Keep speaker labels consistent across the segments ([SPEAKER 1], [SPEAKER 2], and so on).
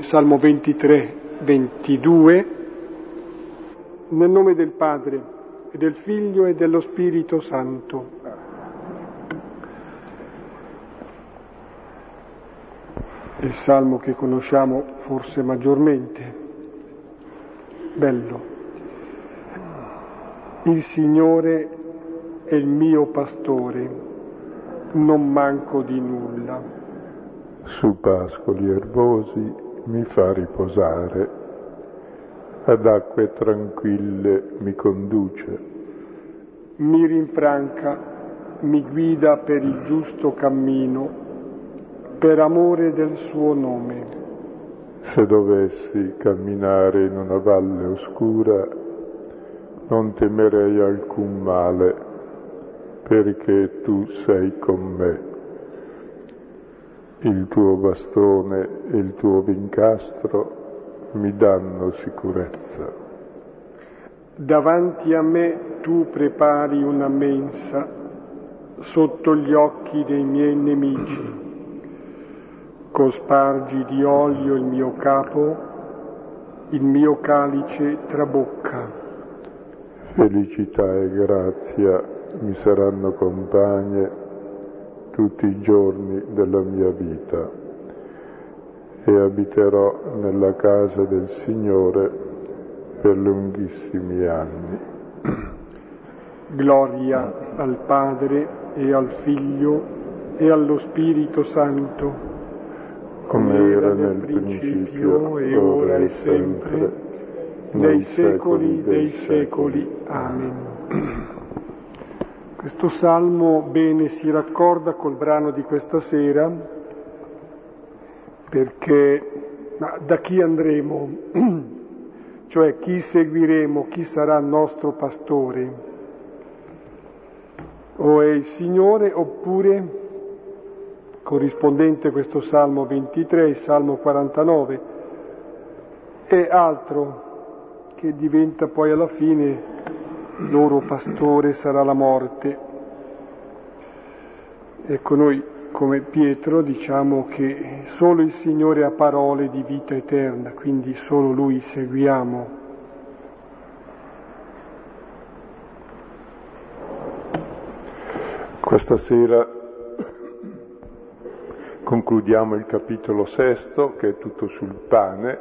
[SPEAKER 1] Salmo 23, 22, nel nome del Padre e del Figlio e dello Spirito Santo. Il salmo che conosciamo forse maggiormente. Bello. Il Signore è il mio pastore, non manco di nulla
[SPEAKER 2] su pascoli erbosi mi fa riposare, ad acque tranquille mi conduce.
[SPEAKER 1] Mi rinfranca, mi guida per il giusto cammino, per amore del suo nome.
[SPEAKER 2] Se dovessi camminare in una valle oscura, non temerei alcun male, perché tu sei con me il tuo bastone e il tuo vincastro mi danno sicurezza.
[SPEAKER 1] Davanti a me tu prepari una mensa sotto gli occhi dei miei nemici. Cospargi di olio il mio capo, il mio calice trabocca.
[SPEAKER 2] Felicità e grazia mi saranno compagne tutti i giorni della mia vita e abiterò nella casa del Signore per lunghissimi anni.
[SPEAKER 1] Gloria al Padre e al Figlio e allo Spirito Santo,
[SPEAKER 2] come era nel principio e ora e sempre, nei secoli dei secoli. Amen.
[SPEAKER 1] Questo salmo bene si raccorda col brano di questa sera perché da chi andremo, cioè chi seguiremo, chi sarà nostro pastore? O è il Signore oppure, corrispondente a questo salmo 23, il salmo 49, è altro che diventa poi alla fine loro pastore sarà la morte. Ecco, noi come Pietro diciamo che solo il Signore ha parole di vita eterna, quindi solo Lui seguiamo.
[SPEAKER 2] Questa sera concludiamo il capitolo sesto che è tutto sul pane,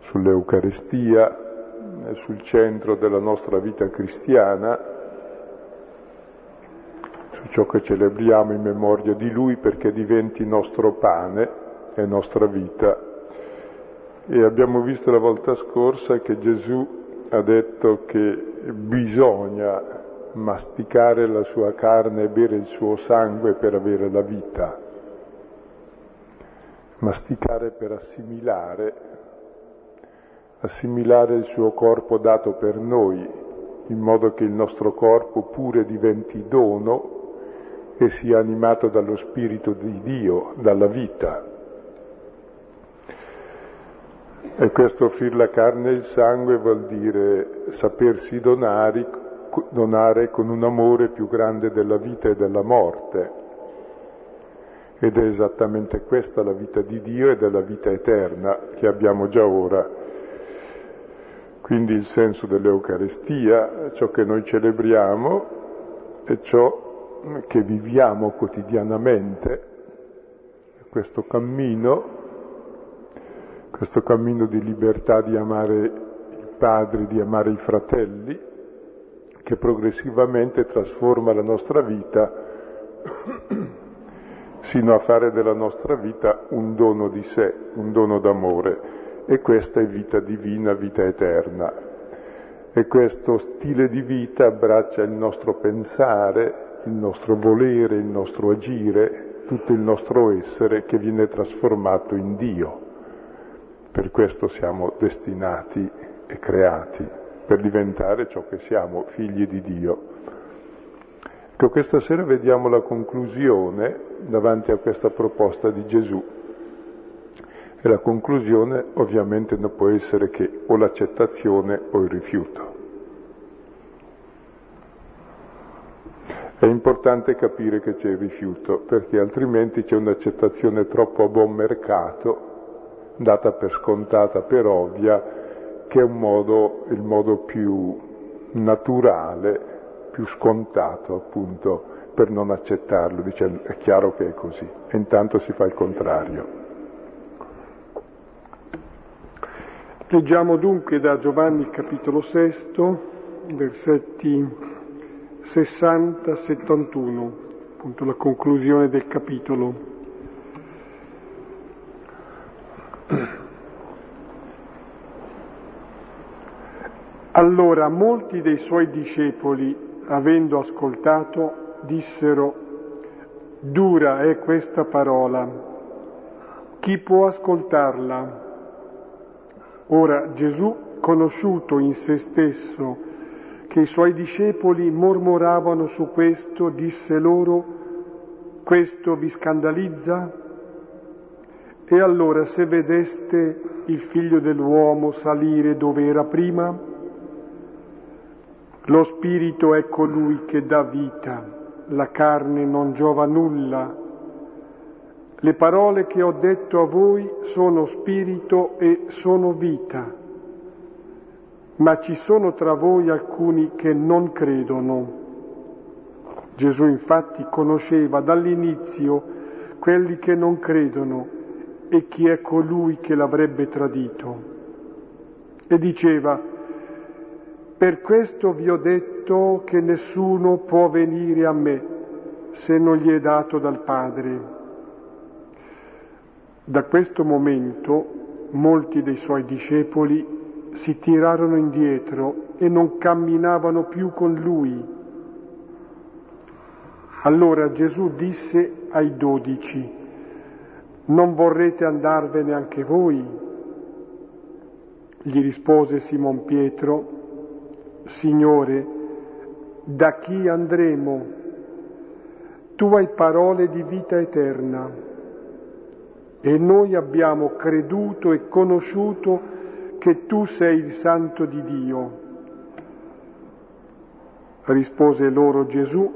[SPEAKER 2] sull'Eucaristia, sul centro della nostra vita cristiana, su ciò che celebriamo in memoria di Lui perché diventi nostro pane e nostra vita. E abbiamo visto la volta scorsa che Gesù ha detto che bisogna masticare la sua carne e bere il suo sangue per avere la vita, masticare per assimilare assimilare il suo corpo dato per noi, in modo che il nostro corpo pure diventi dono e sia animato dallo Spirito di Dio, dalla vita. E questo offrire la carne e il sangue vuol dire sapersi donare, donare con un amore più grande della vita e della morte. Ed è esattamente questa la vita di Dio e della vita eterna che abbiamo già ora quindi il senso dell'Eucarestia, ciò che noi celebriamo è ciò che viviamo quotidianamente, questo cammino, questo cammino di libertà di amare il Padre, di amare i fratelli, che progressivamente trasforma la nostra vita sino a fare della nostra vita un dono di sé, un dono d'amore e questa è vita divina, vita eterna. E questo stile di vita abbraccia il nostro pensare, il nostro volere, il nostro agire, tutto il nostro essere che viene trasformato in Dio. Per questo siamo destinati e creati, per diventare ciò che siamo, figli di Dio. Ecco, questa sera vediamo la conclusione davanti a questa proposta di Gesù. E la conclusione ovviamente non può essere che o l'accettazione o il rifiuto. È importante capire che c'è il rifiuto, perché altrimenti c'è un'accettazione troppo a buon mercato data per scontata, per ovvia, che è modo, il modo più naturale, più scontato appunto per non accettarlo, dice è chiaro che è così, e intanto si fa il contrario.
[SPEAKER 1] Leggiamo dunque da Giovanni capitolo 6, versetti 60-71, appunto la conclusione del capitolo. Allora molti dei suoi discepoli, avendo ascoltato, dissero, dura è questa parola, chi può ascoltarla? Ora Gesù, conosciuto in se stesso che i suoi discepoli mormoravano su questo, disse loro, questo vi scandalizza? E allora se vedeste il figlio dell'uomo salire dove era prima, lo spirito è colui che dà vita, la carne non giova nulla le parole che ho detto a voi sono spirito e sono vita, ma ci sono tra voi alcuni che non credono. Gesù infatti conosceva dall'inizio quelli che non credono e chi è colui che l'avrebbe tradito. E diceva, per questo vi ho detto che nessuno può venire a me se non gli è dato dal Padre. Da questo momento molti dei suoi discepoli si tirarono indietro e non camminavano più con lui. Allora Gesù disse ai dodici, non vorrete andarvene anche voi? Gli rispose Simon Pietro, Signore, da chi andremo? Tu hai parole di vita eterna e noi abbiamo creduto e conosciuto che tu sei il santo di Dio. Rispose loro Gesù,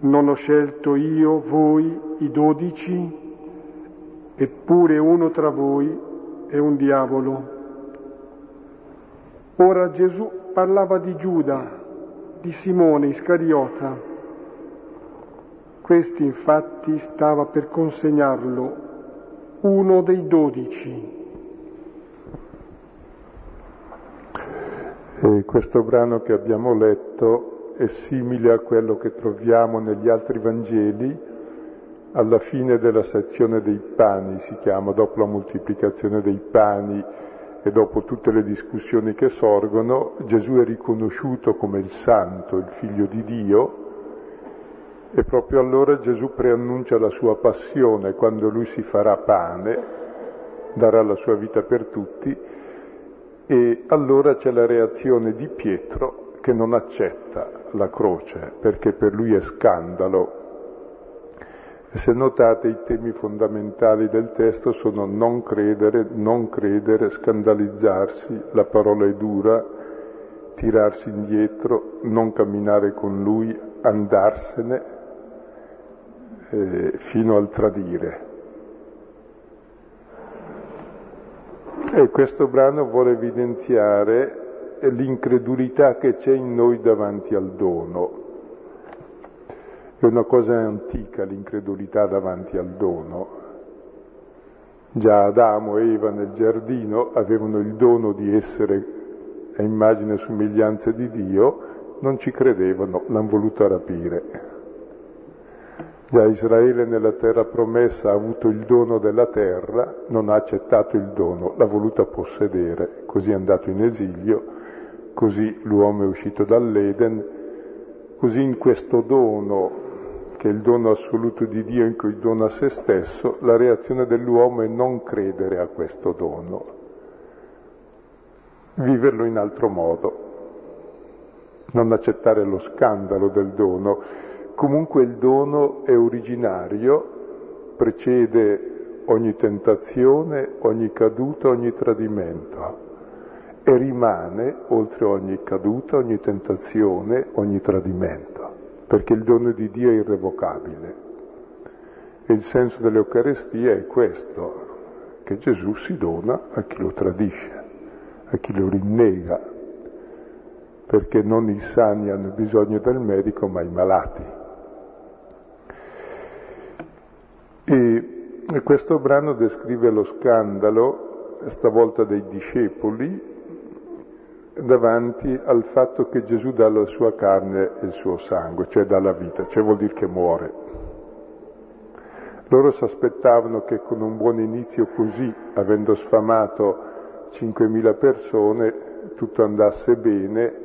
[SPEAKER 1] non ho scelto io voi i dodici, eppure uno tra voi è un diavolo. Ora Gesù parlava di Giuda, di Simone Iscariota questi infatti stava per consegnarlo uno dei dodici.
[SPEAKER 2] E questo brano che abbiamo letto è simile a quello che troviamo negli altri Vangeli alla fine della sezione dei pani, si chiama, dopo la moltiplicazione dei pani e dopo tutte le discussioni che sorgono, Gesù è riconosciuto come il santo, il figlio di Dio, e proprio allora Gesù preannuncia la sua passione quando lui si farà pane, darà la sua vita per tutti e allora c'è la reazione di Pietro che non accetta la croce perché per lui è scandalo. E se notate i temi fondamentali del testo sono non credere, non credere, scandalizzarsi, la parola è dura, tirarsi indietro, non camminare con lui, andarsene, eh, fino al tradire. E questo brano vuole evidenziare l'incredulità che c'è in noi davanti al dono. È una cosa antica l'incredulità davanti al dono. Già Adamo e Eva nel giardino avevano il dono di essere a immagine e somiglianza di Dio, non ci credevano, l'hanno voluto rapire. Già Israele nella terra promessa ha avuto il dono della terra, non ha accettato il dono, l'ha voluta possedere, così è andato in esilio, così l'uomo è uscito dall'Eden, così in questo dono, che è il dono assoluto di Dio in cui dona a se stesso, la reazione dell'uomo è non credere a questo dono, viverlo in altro modo, non accettare lo scandalo del dono Comunque il dono è originario, precede ogni tentazione, ogni caduta, ogni tradimento e rimane oltre ogni caduta, ogni tentazione, ogni tradimento, perché il dono di Dio è irrevocabile. E il senso dell'Eucarestia è questo, che Gesù si dona a chi lo tradisce, a chi lo rinnega, perché non i sani hanno bisogno del medico, ma i malati. E, questo brano descrive lo scandalo, stavolta dei discepoli, davanti al fatto che Gesù dà la sua carne e il suo sangue, cioè dà la vita, cioè vuol dire che muore. Loro si aspettavano che con un buon inizio così, avendo sfamato 5.000 persone, tutto andasse bene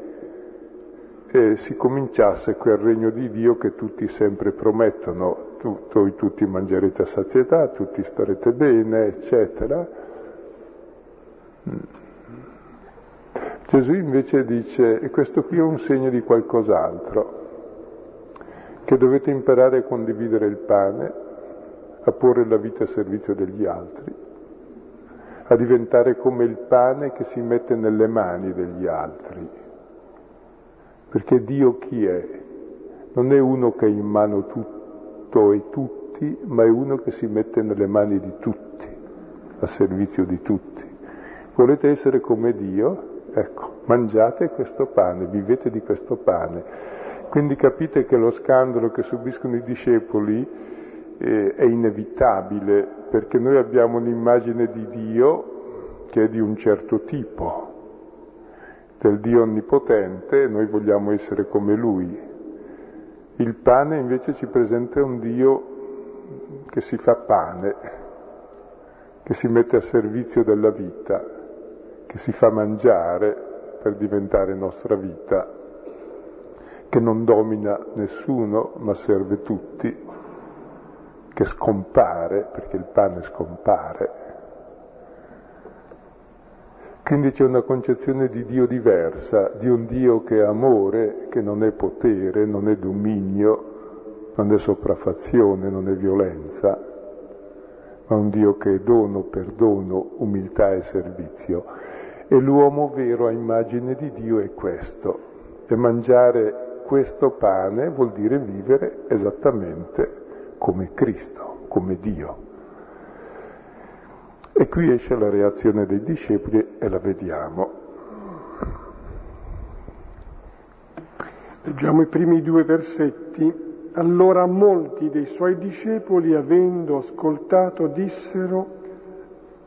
[SPEAKER 2] e si cominciasse quel regno di Dio che tutti sempre promettono, voi tutti mangerete a sazietà, tutti starete bene, eccetera. Gesù invece dice, e questo qui è un segno di qualcos'altro, che dovete imparare a condividere il pane, a porre la vita a servizio degli altri, a diventare come il pane che si mette nelle mani degli altri. Perché Dio chi è? Non è uno che ha in mano tutto e tutti, ma è uno che si mette nelle mani di tutti, a servizio di tutti. Volete essere come Dio? Ecco, mangiate questo pane, vivete di questo pane. Quindi capite che lo scandalo che subiscono i discepoli eh, è inevitabile, perché noi abbiamo un'immagine di Dio che è di un certo tipo, del Dio onnipotente, noi vogliamo essere come Lui. Il pane invece ci presenta un Dio che si fa pane, che si mette a servizio della vita che si fa mangiare per diventare nostra vita, che non domina nessuno ma serve tutti, che scompare, perché il pane scompare. Quindi c'è una concezione di Dio diversa, di un Dio che è amore, che non è potere, non è dominio, non è sopraffazione, non è violenza, ma un Dio che è dono, perdono, umiltà e servizio. E l'uomo vero a immagine di Dio è questo. E mangiare questo pane vuol dire vivere esattamente come Cristo, come Dio. E qui esce la reazione dei discepoli e la vediamo.
[SPEAKER 1] Leggiamo i primi due versetti. Allora molti dei suoi discepoli, avendo ascoltato, dissero,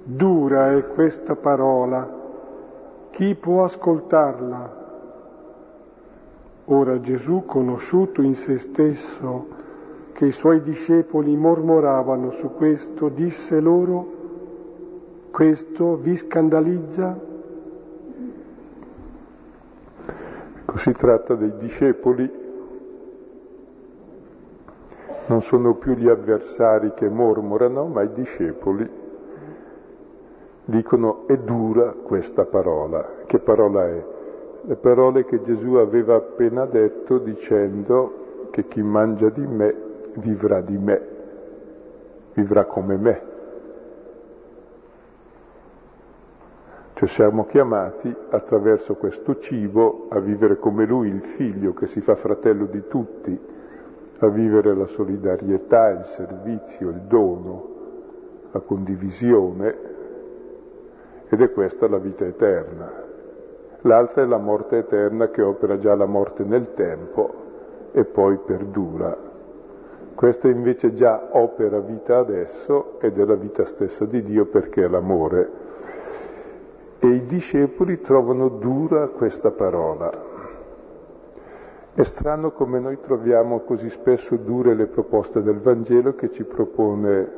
[SPEAKER 1] dura è questa parola chi può ascoltarla? Ora Gesù, conosciuto in se stesso che i suoi discepoli mormoravano su questo, disse loro, questo vi scandalizza?
[SPEAKER 2] Ecco, si tratta dei discepoli, non sono più gli avversari che mormorano, ma i discepoli dicono è dura questa parola. Che parola è? Le parole che Gesù aveva appena detto dicendo che chi mangia di me vivrà di me, vivrà come me. Cioè siamo chiamati attraverso questo cibo a vivere come lui, il figlio che si fa fratello di tutti, a vivere la solidarietà, il servizio, il dono, la condivisione ed è questa la vita eterna. L'altra è la morte eterna che opera già la morte nel tempo e poi perdura. Questa invece già opera vita adesso ed è la vita stessa di Dio perché è l'amore. E i discepoli trovano dura questa parola. È strano come noi troviamo così spesso dure le proposte del Vangelo che ci propone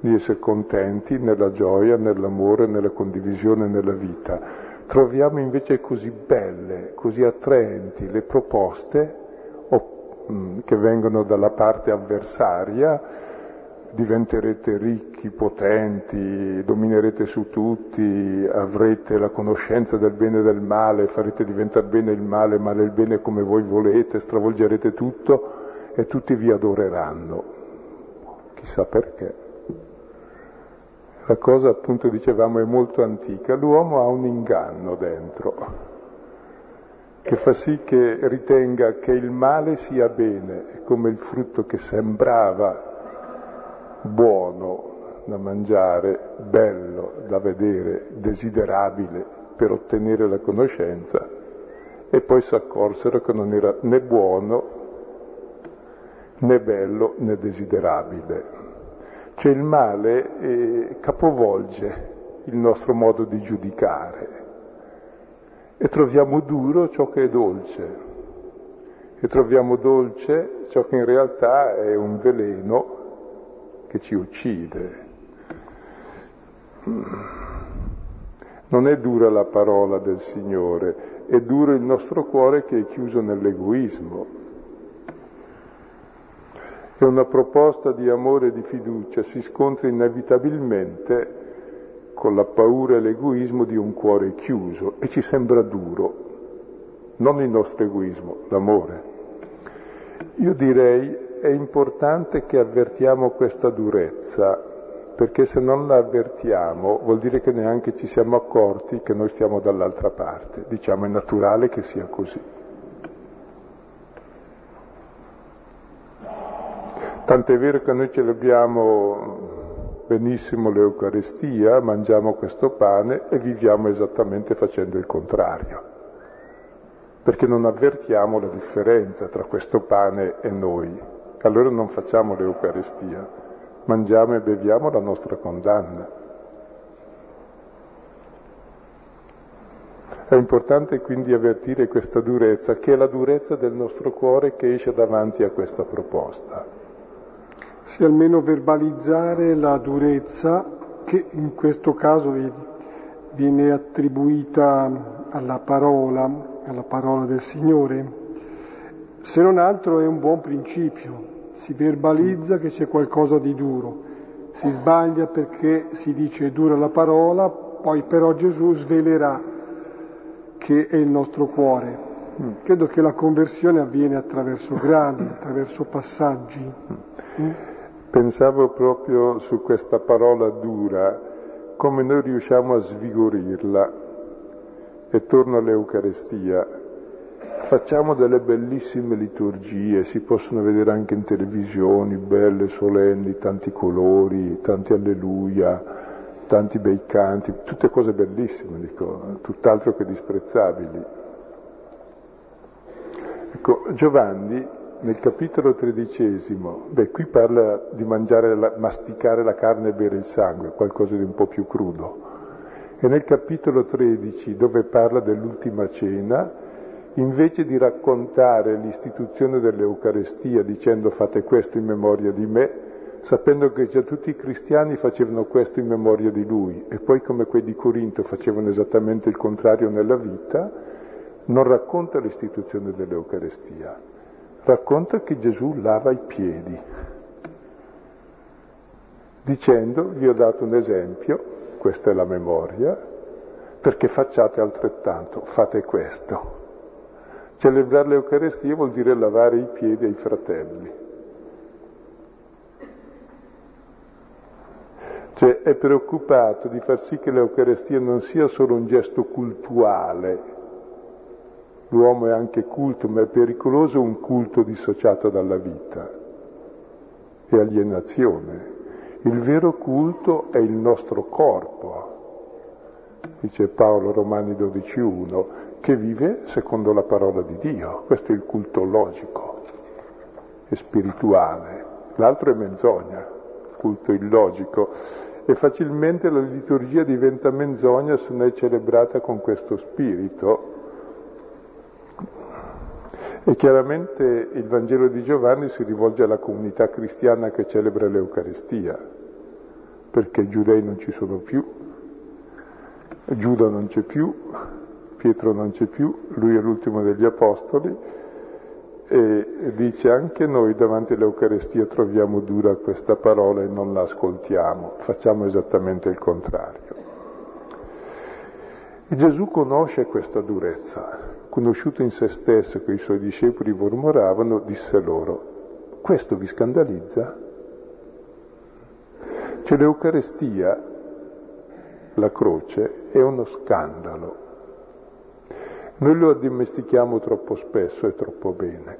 [SPEAKER 2] di essere contenti nella gioia, nell'amore, nella condivisione, nella vita. Troviamo invece così belle, così attraenti le proposte mm, che vengono dalla parte avversaria, diventerete ricchi, potenti, dominerete su tutti, avrete la conoscenza del bene e del male, farete diventare bene il male, male il bene come voi volete, stravolgerete tutto e tutti vi adoreranno. Chissà perché. La cosa appunto dicevamo è molto antica, l'uomo ha un inganno dentro che fa sì che ritenga che il male sia bene, come il frutto che sembrava buono da mangiare, bello da vedere, desiderabile per ottenere la conoscenza, e poi si accorsero che non era né buono né bello né desiderabile. Cioè il male eh, capovolge il nostro modo di giudicare e troviamo duro ciò che è dolce e troviamo dolce ciò che in realtà è un veleno che ci uccide. Non è dura la parola del Signore, è duro il nostro cuore che è chiuso nell'egoismo. E una proposta di amore e di fiducia si scontra inevitabilmente con la paura e l'egoismo di un cuore chiuso e ci sembra duro, non il nostro egoismo, l'amore. Io direi è importante che avvertiamo questa durezza, perché se non la avvertiamo vuol dire che neanche ci siamo accorti che noi stiamo dall'altra parte. Diciamo è naturale che sia così. Tant'è vero che noi celebriamo benissimo l'Eucaristia, mangiamo questo pane e viviamo esattamente facendo il contrario, perché non avvertiamo la differenza tra questo pane e noi. Allora non facciamo l'Eucaristia, mangiamo e beviamo la nostra condanna. È importante quindi avvertire questa durezza, che è la durezza del nostro cuore che esce davanti a questa proposta
[SPEAKER 1] sì, almeno verbalizzare la durezza che in questo caso viene attribuita alla parola, alla parola del Signore. Se non altro è un buon principio, si verbalizza che c'è qualcosa di duro, si sbaglia perché si dice dura la parola, poi però Gesù svelerà che è il nostro cuore. Mm. Credo che la conversione avviene attraverso gradi, attraverso passaggi.
[SPEAKER 2] Mm. Pensavo proprio su questa parola dura, come noi riusciamo a svigorirla. E torno all'Eucarestia. Facciamo delle bellissime liturgie, si possono vedere anche in televisioni, belle, solenni, tanti colori, tanti alleluia, tanti bei canti, tutte cose bellissime, dico, tutt'altro che disprezzabili. Ecco, Giovanni nel capitolo tredicesimo, beh, qui parla di mangiare, la, masticare la carne e bere il sangue, qualcosa di un po' più crudo. E nel capitolo 13, dove parla dell'ultima cena, invece di raccontare l'istituzione dell'Eucarestia dicendo fate questo in memoria di me, sapendo che già tutti i cristiani facevano questo in memoria di lui, e poi come quelli di Corinto facevano esattamente il contrario nella vita, non racconta l'istituzione dell'Eucarestia racconta che Gesù lava i piedi, dicendo vi ho dato un esempio, questa è la memoria, perché facciate altrettanto, fate questo. Celebrare l'Eucarestia vuol dire lavare i piedi ai fratelli. Cioè è preoccupato di far sì che l'Eucarestia non sia solo un gesto cultuale, L'uomo è anche culto, ma è pericoloso un culto dissociato dalla vita e alienazione. Il vero culto è il nostro corpo, dice Paolo Romani 12.1, che vive secondo la parola di Dio. Questo è il culto logico e spirituale. L'altro è menzogna, culto illogico. E facilmente la liturgia diventa menzogna se non è celebrata con questo spirito e chiaramente il Vangelo di Giovanni si rivolge alla comunità cristiana che celebra l'Eucaristia, perché i giudei non ci sono più, Giuda non c'è più, Pietro non c'è più, lui è l'ultimo degli apostoli e dice anche noi davanti all'Eucaristia troviamo dura questa parola e non la ascoltiamo, facciamo esattamente il contrario. E Gesù conosce questa durezza, conosciuto in se stesso che i suoi discepoli mormoravano, disse loro, questo vi scandalizza? Cioè l'Eucarestia, la croce, è uno scandalo. Noi lo addomestichiamo troppo spesso e troppo bene.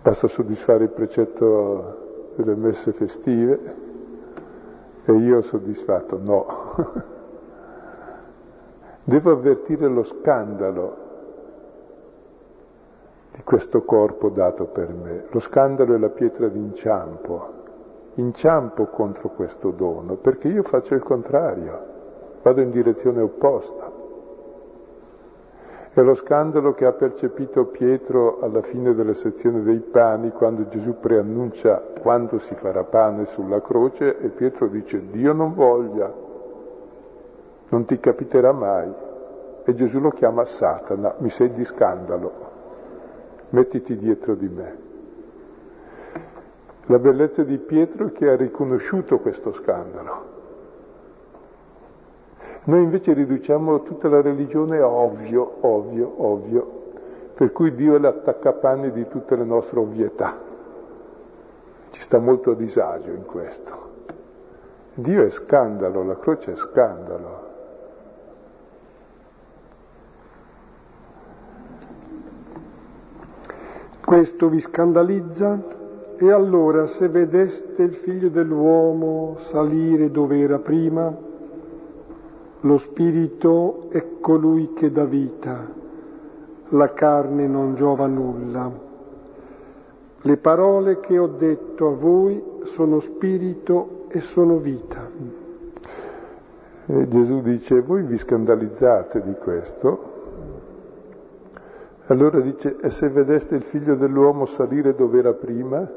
[SPEAKER 2] Basta soddisfare il precetto delle messe festive e io soddisfatto no. Devo avvertire lo scandalo di questo corpo dato per me. Lo scandalo è la pietra d'inciampo, inciampo contro questo dono, perché io faccio il contrario, vado in direzione opposta. È lo scandalo che ha percepito Pietro alla fine della sezione dei pani, quando Gesù preannuncia quando si farà pane sulla croce e Pietro dice Dio non voglia, non ti capiterà mai. E Gesù lo chiama Satana, mi sei di scandalo, mettiti dietro di me. La bellezza di Pietro è che ha riconosciuto questo scandalo noi invece riduciamo tutta la religione a ovvio, ovvio, ovvio, per cui Dio è l'attaccapanni di tutte le nostre ovvietà. Ci sta molto a disagio in questo. Dio è scandalo, la croce è scandalo.
[SPEAKER 1] Questo vi scandalizza? E allora se vedeste il figlio dell'uomo salire dove era prima, lo spirito è colui che dà vita, la carne non giova nulla. Le parole che ho detto a voi sono spirito e sono vita.
[SPEAKER 2] E Gesù dice, voi vi scandalizzate di questo? Allora dice, e se vedeste il figlio dell'uomo salire dove era prima?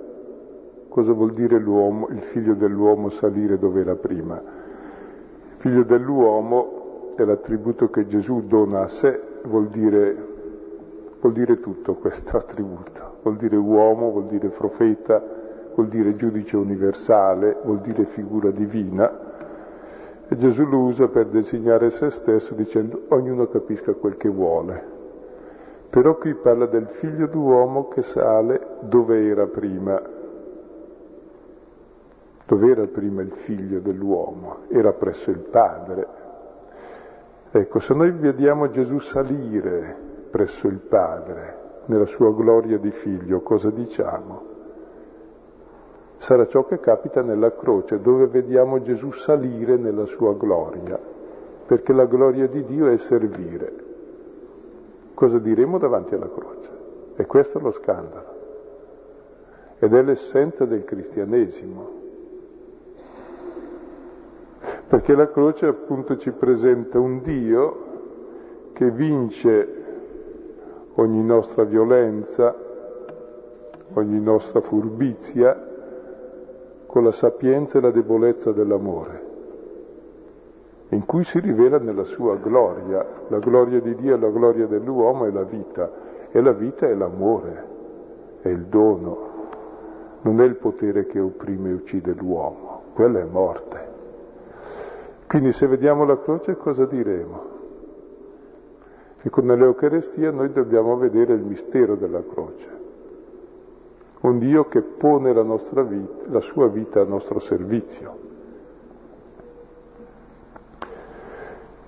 [SPEAKER 2] Cosa vuol dire l'uomo, il figlio dell'uomo salire dove era prima? Figlio dell'uomo è l'attributo che Gesù dona a sé, vuol dire, vuol dire tutto questo attributo, vuol dire uomo, vuol dire profeta, vuol dire giudice universale, vuol dire figura divina. E Gesù lo usa per designare se stesso dicendo ognuno capisca quel che vuole. Però qui parla del figlio d'uomo che sale dove era prima, dove era prima il figlio dell'uomo? Era presso il Padre. Ecco, se noi vediamo Gesù salire presso il Padre, nella sua gloria di figlio, cosa diciamo? Sarà ciò che capita nella croce, dove vediamo Gesù salire nella sua gloria, perché la gloria di Dio è servire. Cosa diremo davanti alla croce? E questo è lo scandalo. Ed è l'essenza del cristianesimo perché la croce appunto ci presenta un Dio che vince ogni nostra violenza, ogni nostra furbizia, con la sapienza e la debolezza dell'amore, in cui si rivela nella sua gloria. La gloria di Dio e la gloria dell'uomo è la vita, e la vita è l'amore, è il dono, non è il potere che opprime e uccide l'uomo, quella è morte. Quindi se vediamo la croce cosa diremo? Che con l'Eucarestia noi dobbiamo vedere il mistero della croce. Un Dio che pone la, vita, la sua vita a nostro servizio.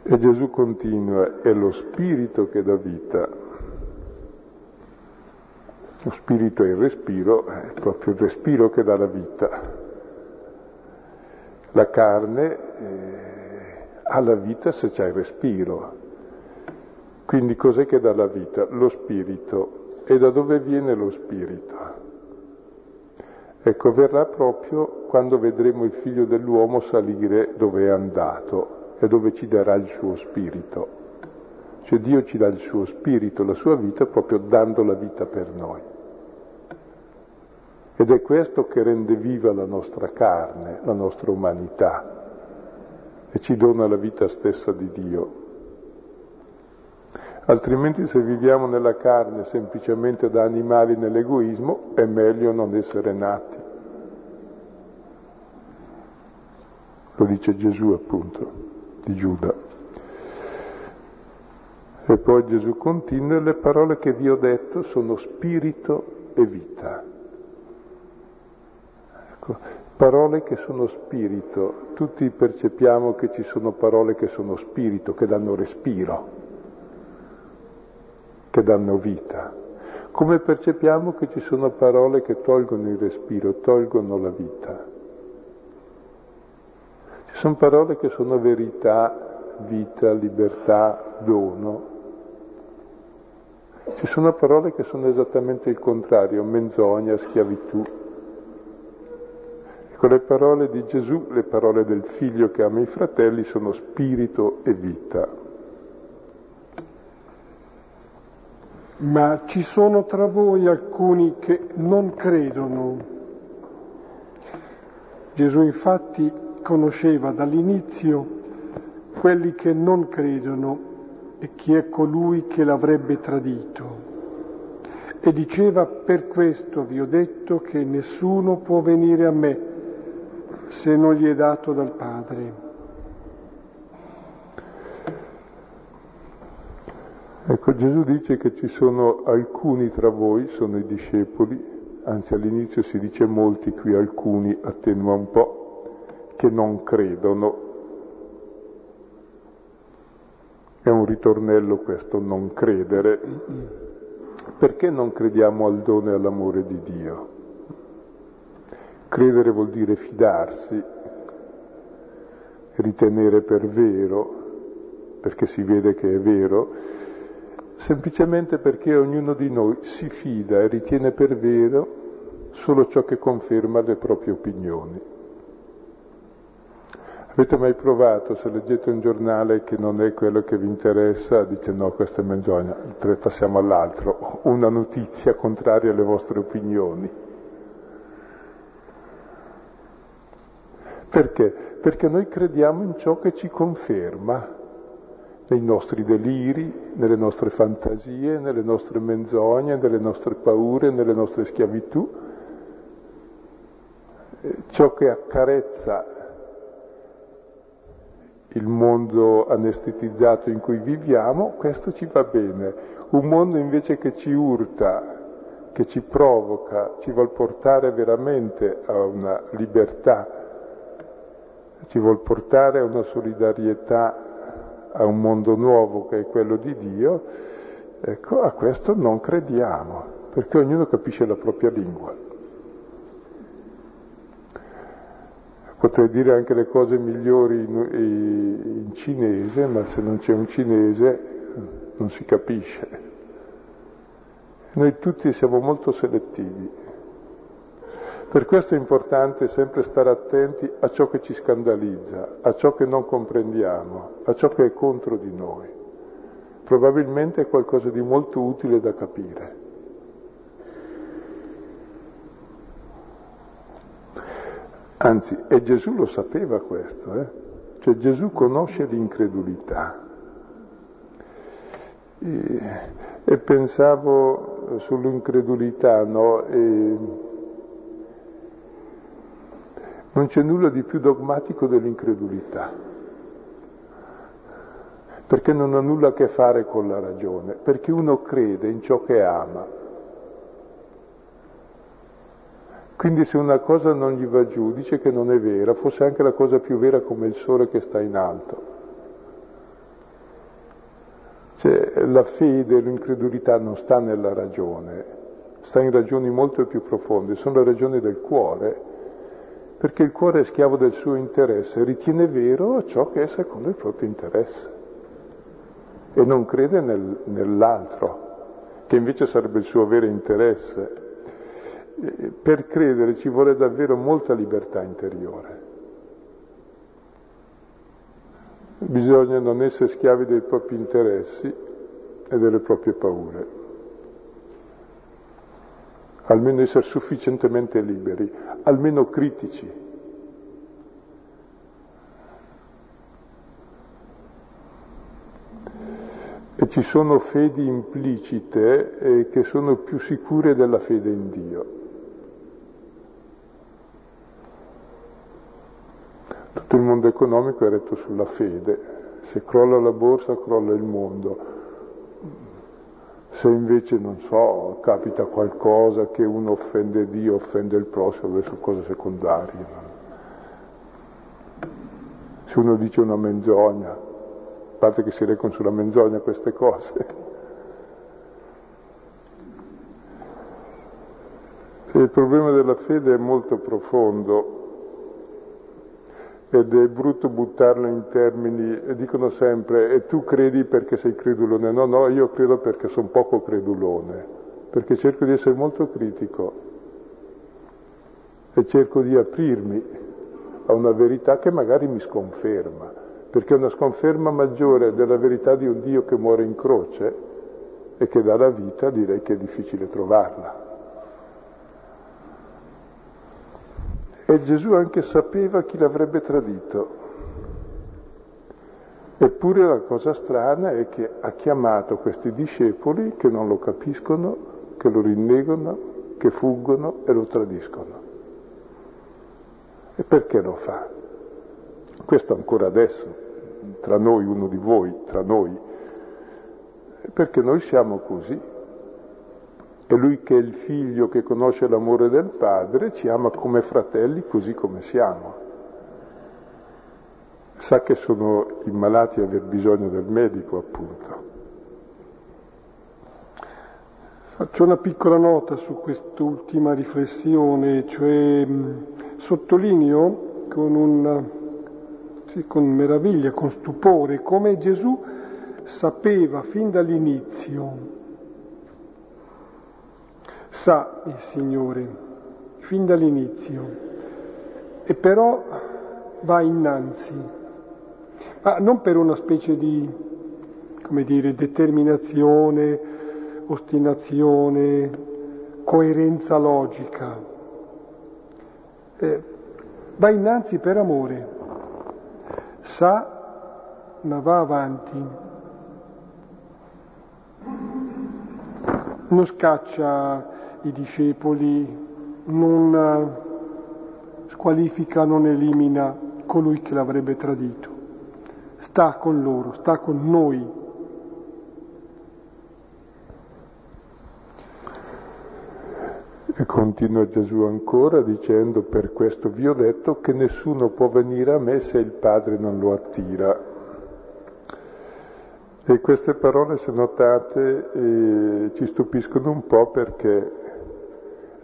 [SPEAKER 2] E Gesù continua, è lo Spirito che dà vita. Lo Spirito è il respiro, è proprio il respiro che dà la vita. La carne eh, ha la vita se c'è il respiro. Quindi cos'è che dà la vita? Lo spirito. E da dove viene lo spirito? Ecco, verrà proprio quando vedremo il figlio dell'uomo salire dove è andato e dove ci darà il suo spirito. Cioè Dio ci dà il suo spirito, la sua vita, proprio dando la vita per noi. Ed è questo che rende viva la nostra carne, la nostra umanità e ci dona la vita stessa di Dio. Altrimenti se viviamo nella carne semplicemente da animali nell'egoismo è meglio non essere nati. Lo dice Gesù appunto, di Giuda. E poi Gesù continua, le parole che vi ho detto sono spirito e vita. Ecco, Parole che sono spirito, tutti percepiamo che ci sono parole che sono spirito, che danno respiro, che danno vita. Come percepiamo che ci sono parole che tolgono il respiro, tolgono la vita. Ci sono parole che sono verità, vita, libertà, dono. Ci sono parole che sono esattamente il contrario, menzogna, schiavitù. Ecco, le parole di Gesù, le parole del figlio che ama i fratelli sono spirito e vita.
[SPEAKER 1] ma ci sono tra voi alcuni che non credono. Gesù infatti conosceva dall'inizio quelli che non credono e chi è colui che l'avrebbe tradito. E diceva, per questo vi ho detto che nessuno può venire a me se non gli è dato dal Padre.
[SPEAKER 2] Ecco, Gesù dice che ci sono alcuni tra voi, sono i discepoli, anzi all'inizio si dice molti, qui alcuni, attenua un po', che non credono. È un ritornello questo, non credere. Perché non crediamo al dono e all'amore di Dio? Credere vuol dire fidarsi, ritenere per vero, perché si vede che è vero, semplicemente perché ognuno di noi si fida e ritiene per vero solo ciò che conferma le proprie opinioni. Avete mai provato, se leggete un giornale che non è quello che vi interessa, dite no, questa è menzogna, passiamo all'altro, una notizia contraria alle vostre opinioni. Perché? Perché noi crediamo in ciò che ci conferma nei nostri deliri, nelle nostre fantasie, nelle nostre menzogne, nelle nostre paure, nelle nostre schiavitù. Ciò che accarezza il mondo anestetizzato in cui viviamo, questo ci va bene. Un mondo invece che ci urta, che ci provoca, ci vuol portare veramente a una libertà, ci vuol portare a una solidarietà a un mondo nuovo che è quello di Dio, ecco, a questo non crediamo, perché ognuno capisce la propria lingua. Potrei dire anche le cose migliori in, in cinese, ma se non c'è un cinese non si capisce. Noi tutti siamo molto selettivi. Per questo è importante sempre stare attenti a ciò che ci scandalizza, a ciò che non comprendiamo, a ciò che è contro di noi. Probabilmente è qualcosa di molto utile da capire. Anzi, e Gesù lo sapeva questo, eh? cioè Gesù conosce l'incredulità. E, e pensavo sull'incredulità, no? E, non c'è nulla di più dogmatico dell'incredulità, perché non ha nulla a che fare con la ragione, perché uno crede in ciò che ama. Quindi se una cosa non gli va giù, dice che non è vera, fosse anche la cosa più vera come il sole che sta in alto. Cioè, la fede, l'incredulità non sta nella ragione, sta in ragioni molto più profonde, sono le ragioni del cuore perché il cuore è schiavo del suo interesse, ritiene vero ciò che è secondo il proprio interesse e non crede nel, nell'altro, che invece sarebbe il suo vero interesse. Per credere ci vuole davvero molta libertà interiore. Bisogna non essere schiavi dei propri interessi e delle proprie paure almeno essere sufficientemente liberi, almeno critici. E ci sono fedi implicite eh, che sono più sicure della fede in Dio. Tutto il mondo economico è retto sulla fede. Se crolla la borsa, crolla il mondo se invece, non so, capita qualcosa che uno offende Dio, offende il prossimo, sono cose secondarie. Se uno dice una menzogna, a parte che si recano sulla menzogna queste cose, Il problema della fede è molto profondo ed è brutto buttarlo in termini, dicono sempre, e tu credi perché sei credulone? No, no, io credo perché sono poco credulone, perché cerco di essere molto critico e cerco di aprirmi a una verità che magari mi sconferma, perché una sconferma maggiore della verità di un Dio che muore in croce e che dà la vita, direi che è difficile trovarla. E Gesù anche sapeva chi l'avrebbe tradito. Eppure la cosa strana è che ha chiamato questi discepoli che non lo capiscono, che lo rinnegano, che fuggono e lo tradiscono. E perché lo fa? Questo ancora adesso, tra noi, uno di voi, tra noi, perché noi siamo così. E lui che è il figlio che conosce l'amore del padre ci ama come fratelli così come siamo. Sa che sono i malati a aver bisogno del medico, appunto.
[SPEAKER 1] Faccio una piccola nota su quest'ultima riflessione, cioè sottolineo con, una, sì, con meraviglia, con stupore, come Gesù sapeva fin dall'inizio sa il Signore fin dall'inizio. E però va innanzi, ma non per una specie di, come dire, determinazione, ostinazione, coerenza logica, eh, va innanzi per amore, sa ma va avanti, non scaccia i discepoli, non eh, squalifica, non elimina colui che l'avrebbe tradito. Sta con loro, sta con noi.
[SPEAKER 2] E continua Gesù ancora dicendo, per questo vi ho detto che nessuno può venire a me se il Padre non lo attira. E queste parole, se notate, eh, ci stupiscono un po' perché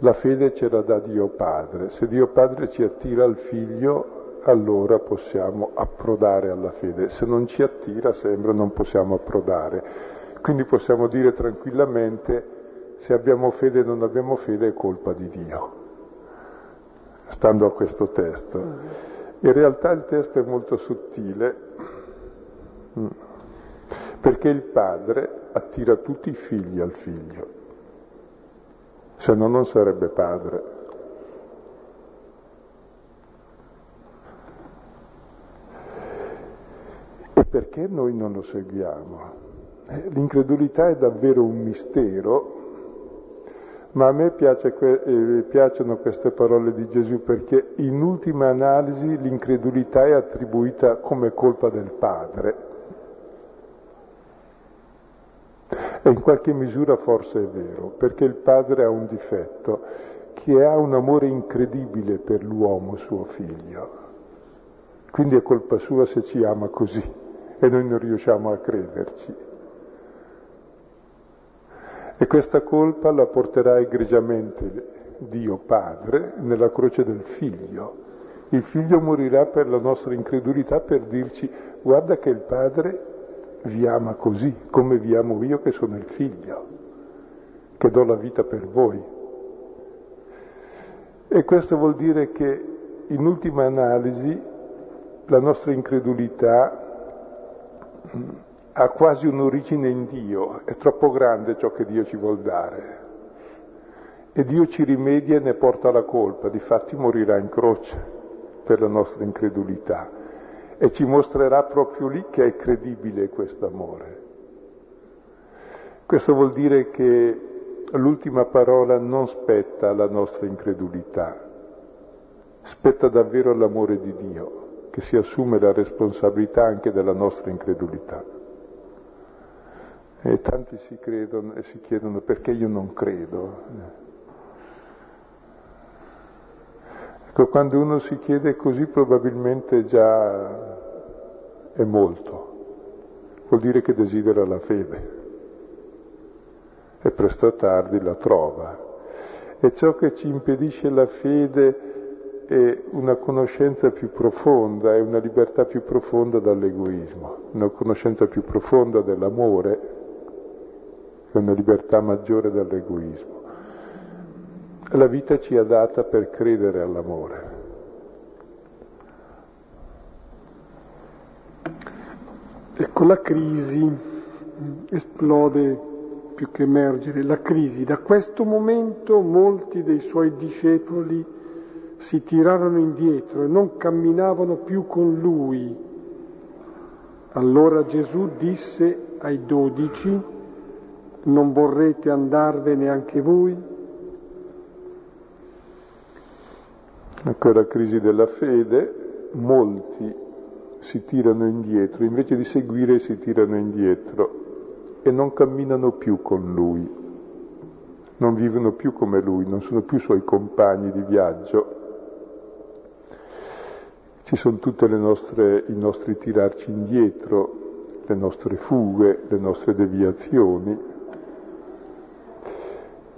[SPEAKER 2] la fede ce la dà Dio Padre. Se Dio Padre ci attira al figlio, allora possiamo approdare alla fede. Se non ci attira, sembra non possiamo approdare. Quindi possiamo dire tranquillamente, se abbiamo fede o non abbiamo fede è colpa di Dio, stando a questo testo. In realtà il testo è molto sottile, mm. perché il padre attira tutti i figli al figlio se no non sarebbe padre. E perché noi non lo seguiamo? Eh, l'incredulità è davvero un mistero, ma a me piace, eh, piacciono queste parole di Gesù perché in ultima analisi l'incredulità è attribuita come colpa del Padre. E in qualche misura forse è vero, perché il padre ha un difetto, che ha un amore incredibile per l'uomo, suo figlio. Quindi è colpa sua se ci ama così e noi non riusciamo a crederci. E questa colpa la porterà egregiamente Dio Padre nella croce del figlio. Il figlio morirà per la nostra incredulità per dirci guarda che il Padre vi ama così, come vi amo io che sono il figlio, che do la vita per voi. E questo vuol dire che in ultima analisi la nostra incredulità mm, ha quasi un'origine in Dio, è troppo grande ciò che Dio ci vuol dare. E Dio ci rimedia e ne porta la colpa, difatti morirà in croce per la nostra incredulità e ci mostrerà proprio lì che è credibile questo amore. Questo vuol dire che l'ultima parola non spetta alla nostra incredulità, spetta davvero all'amore di Dio, che si assume la responsabilità anche della nostra incredulità. E tanti si credono e si chiedono perché io non credo. Ecco, quando uno si chiede così probabilmente già è molto. Vuol dire che desidera la fede e presto o tardi la trova. E ciò che ci impedisce la fede è una conoscenza più profonda, è una libertà più profonda dall'egoismo, una conoscenza più profonda dell'amore, è una libertà maggiore dall'egoismo. La vita ci è data per credere all'amore.
[SPEAKER 1] Ecco, la crisi esplode più che emergere, la crisi. Da questo momento molti dei suoi discepoli si tirarono indietro e non camminavano più con lui. Allora Gesù disse ai dodici, non vorrete andarvene anche voi?
[SPEAKER 2] Ecco la crisi della fede, molti si tirano indietro, invece di seguire si tirano indietro e non camminano più con lui, non vivono più come lui, non sono più suoi compagni di viaggio. Ci sono tutti i nostri tirarci indietro, le nostre fughe, le nostre deviazioni.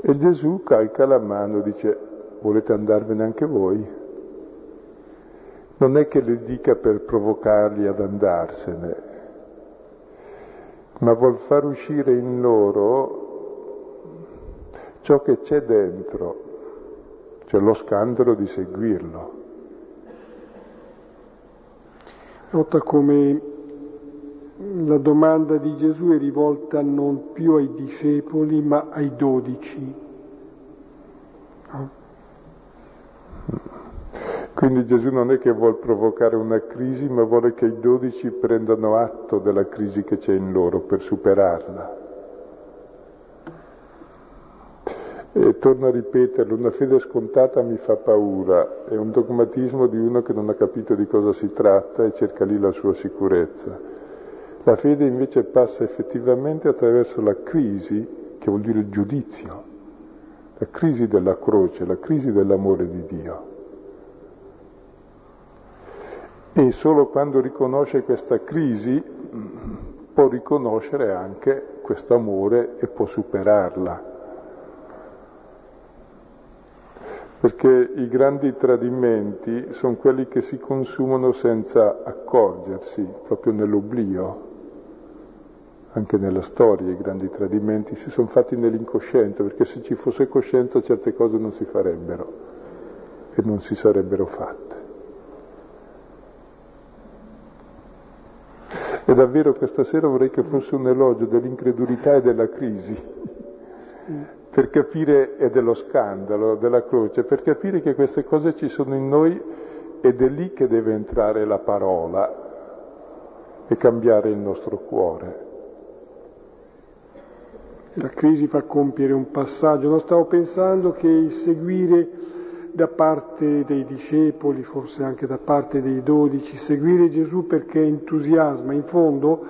[SPEAKER 2] E Gesù calca la mano e dice volete andarvene anche voi? Non è che le dica per provocarli ad andarsene, ma vuol far uscire in loro ciò che c'è dentro, cioè lo scandalo di seguirlo.
[SPEAKER 1] Nota come la domanda di Gesù è rivolta non più ai discepoli ma ai dodici.
[SPEAKER 2] Quindi Gesù non è che vuole provocare una crisi, ma vuole che i dodici prendano atto della crisi che c'è in loro per superarla. E torno a ripeterlo, una fede scontata mi fa paura, è un dogmatismo di uno che non ha capito di cosa si tratta e cerca lì la sua sicurezza. La fede invece passa effettivamente attraverso la crisi, che vuol dire il giudizio, la crisi della croce, la crisi dell'amore di Dio. E solo quando riconosce questa crisi può riconoscere anche questo amore e può superarla. Perché i grandi tradimenti sono quelli che si consumano senza accorgersi, proprio nell'oblio. Anche nella storia i grandi tradimenti si sono fatti nell'incoscienza, perché se ci fosse coscienza certe cose non si farebbero e non si sarebbero fatte. E davvero questa sera vorrei che fosse un elogio dell'incredulità e della crisi, per capire, e dello scandalo, della croce, per capire che queste cose ci sono in noi ed è lì che deve entrare la parola e cambiare il nostro cuore.
[SPEAKER 1] La crisi fa compiere un passaggio. Non stavo pensando che il seguire da parte dei discepoli, forse anche da parte dei dodici, seguire Gesù perché entusiasma, in fondo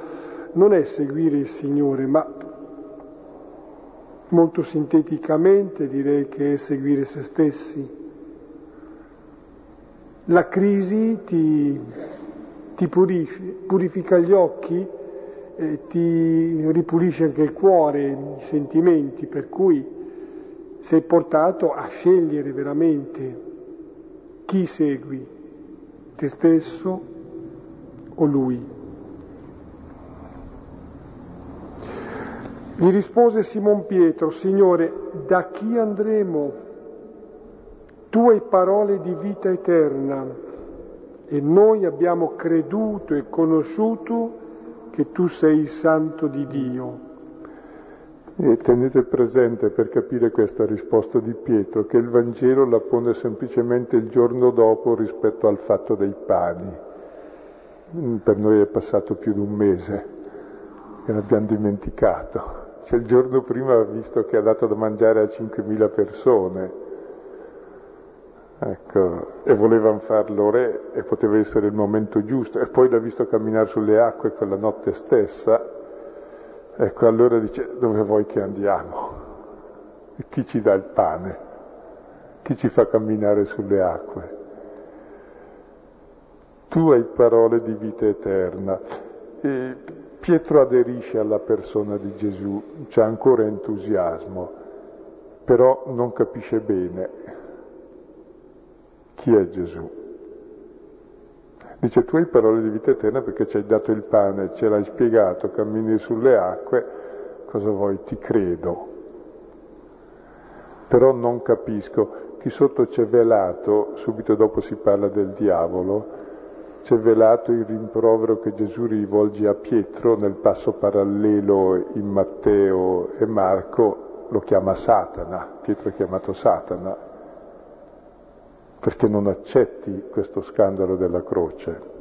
[SPEAKER 1] non è seguire il Signore, ma molto sinteticamente direi che è seguire se stessi. La crisi ti, ti pulisce, purifica gli occhi, eh, ti ripulisce anche il cuore, i sentimenti, per cui sei portato a scegliere veramente chi segui, te stesso o lui. Gli rispose Simon Pietro, Signore, da chi andremo? Tu hai parole di vita eterna e noi abbiamo creduto e conosciuto che tu sei il santo di Dio.
[SPEAKER 2] E tenete presente per capire questa risposta di Pietro che il Vangelo la pone semplicemente il giorno dopo rispetto al fatto dei pani. Mm, per noi è passato più di un mese e l'abbiamo dimenticato. Cioè il giorno prima ha visto che ha dato da mangiare a 5.000 persone. Ecco, e volevano farlo re e poteva essere il momento giusto. E poi l'ha visto camminare sulle acque quella notte stessa Ecco, allora dice, dove vuoi che andiamo? E chi ci dà il pane? Chi ci fa camminare sulle acque? Tu hai parole di vita eterna. E Pietro aderisce alla persona di Gesù, c'è ancora entusiasmo, però non capisce bene chi è Gesù. Dice tu hai parole di vita eterna perché ci hai dato il pane, ce l'hai spiegato, cammini sulle acque, cosa vuoi? Ti credo. Però non capisco. Qui sotto c'è velato, subito dopo si parla del diavolo, c'è velato il rimprovero che Gesù rivolge a Pietro nel passo parallelo in Matteo e Marco, lo chiama Satana, Pietro è chiamato Satana, perché non accetti questo scandalo della croce.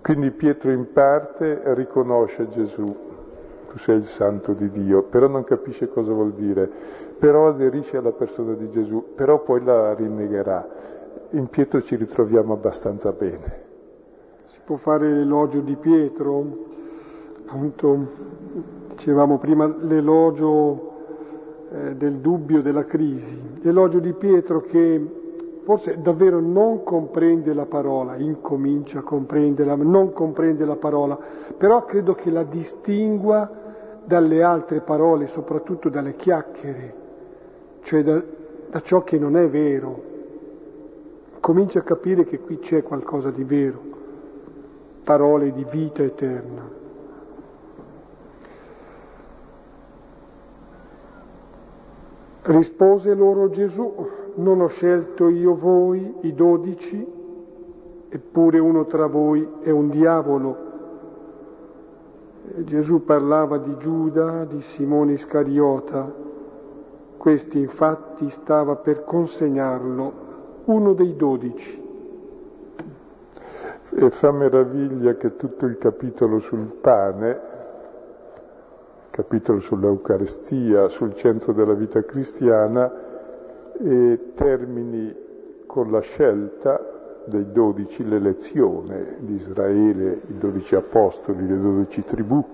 [SPEAKER 2] Quindi Pietro in parte riconosce Gesù, tu sei il santo di Dio, però non capisce cosa vuol dire, però aderisce alla persona di Gesù, però poi la rinnegherà. In Pietro ci ritroviamo abbastanza bene.
[SPEAKER 1] Si può fare l'elogio di Pietro, appunto dicevamo prima l'elogio eh, del dubbio, della crisi, l'elogio di Pietro che forse davvero non comprende la parola, incomincia a comprenderla, non comprende la parola, però credo che la distingua dalle altre parole, soprattutto dalle chiacchiere, cioè da, da ciò che non è vero. Comincia a capire che qui c'è qualcosa di vero, parole di vita eterna. Rispose loro Gesù, non ho scelto io voi, i dodici, eppure uno tra voi è un diavolo. Gesù parlava di Giuda, di Simone Iscariota, questi infatti stava per consegnarlo, uno dei dodici.
[SPEAKER 2] E fa meraviglia che tutto il capitolo sul pane, capitolo sull'Eucarestia, sul centro della vita cristiana, e termini con la scelta dei dodici, l'elezione di Israele, i dodici apostoli, le dodici tribù,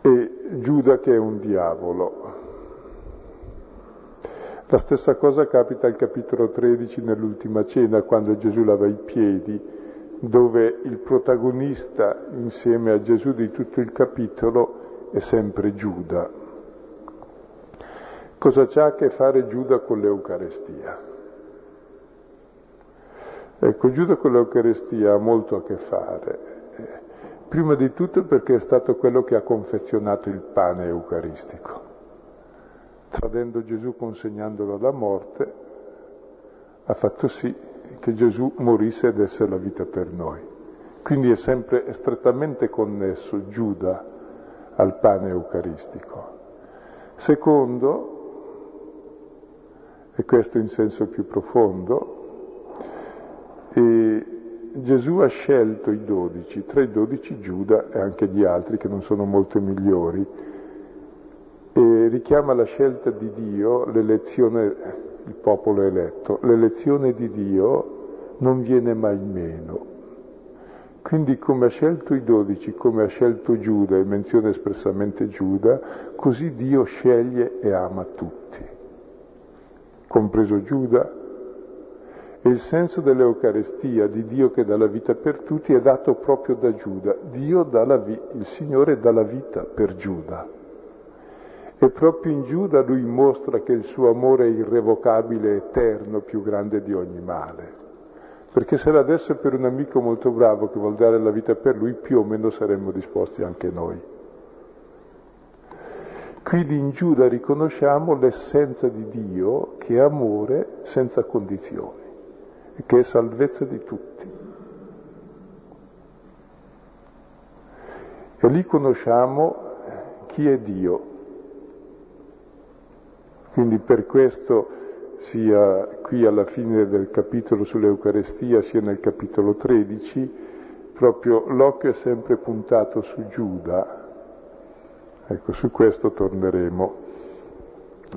[SPEAKER 2] e Giuda che è un diavolo. La stessa cosa capita al capitolo 13 nell'ultima cena, quando Gesù lava i piedi, dove il protagonista insieme a Gesù di tutto il capitolo è sempre Giuda. Cosa c'ha a che fare Giuda con l'Eucarestia? Ecco, Giuda con l'Eucarestia ha molto a che fare. Prima di tutto perché è stato quello che ha confezionato il pane eucaristico. Tradendo Gesù, consegnandolo alla morte, ha fatto sì che Gesù morisse ed esse la vita per noi. Quindi è sempre strettamente connesso Giuda al pane eucaristico. Secondo, e questo in senso più profondo. E Gesù ha scelto i dodici, tra i dodici Giuda e anche gli altri che non sono molto migliori, e richiama la scelta di Dio, l'elezione, il popolo eletto. L'elezione di Dio non viene mai meno. Quindi come ha scelto i dodici, come ha scelto Giuda, e menziona espressamente Giuda, così Dio sceglie e ama tutti compreso Giuda. E il senso dell'Eucarestia, di Dio che dà la vita per tutti, è dato proprio da Giuda. Dio dà la vi- il Signore dà la vita per Giuda. E proprio in Giuda lui mostra che il suo amore è irrevocabile, eterno, più grande di ogni male. Perché se l'adesse per un amico molto bravo che vuol dare la vita per lui, più o meno saremmo disposti anche noi. Quindi in Giuda riconosciamo l'essenza di Dio che è amore senza condizioni che è salvezza di tutti. E lì conosciamo chi è Dio. Quindi per questo sia qui alla fine del capitolo sull'Eucarestia sia nel capitolo 13, proprio l'occhio è sempre puntato su Giuda, Ecco, su questo torneremo.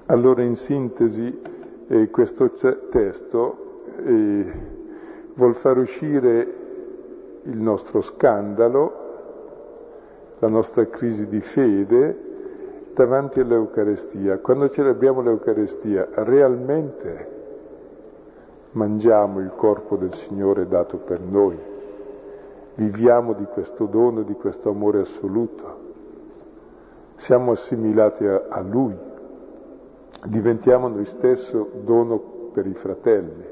[SPEAKER 2] Allora, in sintesi, eh, questo testo eh, vuol far uscire il nostro scandalo, la nostra crisi di fede davanti all'Eucarestia. Quando celebriamo l'Eucarestia, realmente mangiamo il corpo del Signore dato per noi, viviamo di questo dono, di questo amore assoluto siamo assimilati a, a Lui, diventiamo noi stesso dono per i fratelli.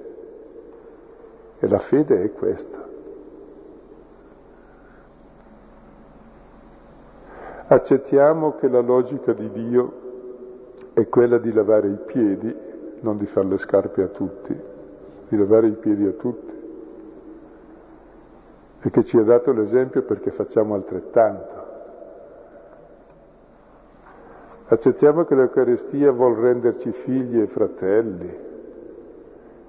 [SPEAKER 2] E la fede è questa. Accettiamo che la logica di Dio è quella di lavare i piedi, non di fare le scarpe a tutti, di lavare i piedi a tutti. E che ci ha dato l'esempio perché facciamo altrettanto. Accettiamo che l'Eucaristia vuol renderci figli e fratelli,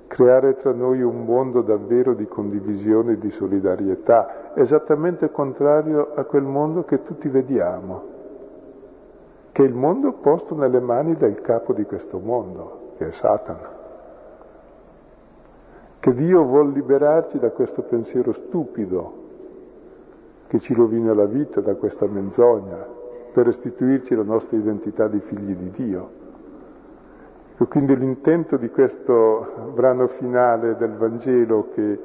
[SPEAKER 2] creare tra noi un mondo davvero di condivisione e di solidarietà, esattamente contrario a quel mondo che tutti vediamo, che è il mondo posto nelle mani del capo di questo mondo, che è Satana. Che Dio vuol liberarci da questo pensiero stupido che ci rovina la vita, da questa menzogna, per restituirci la nostra identità di figli di Dio. E quindi l'intento di questo brano finale del Vangelo che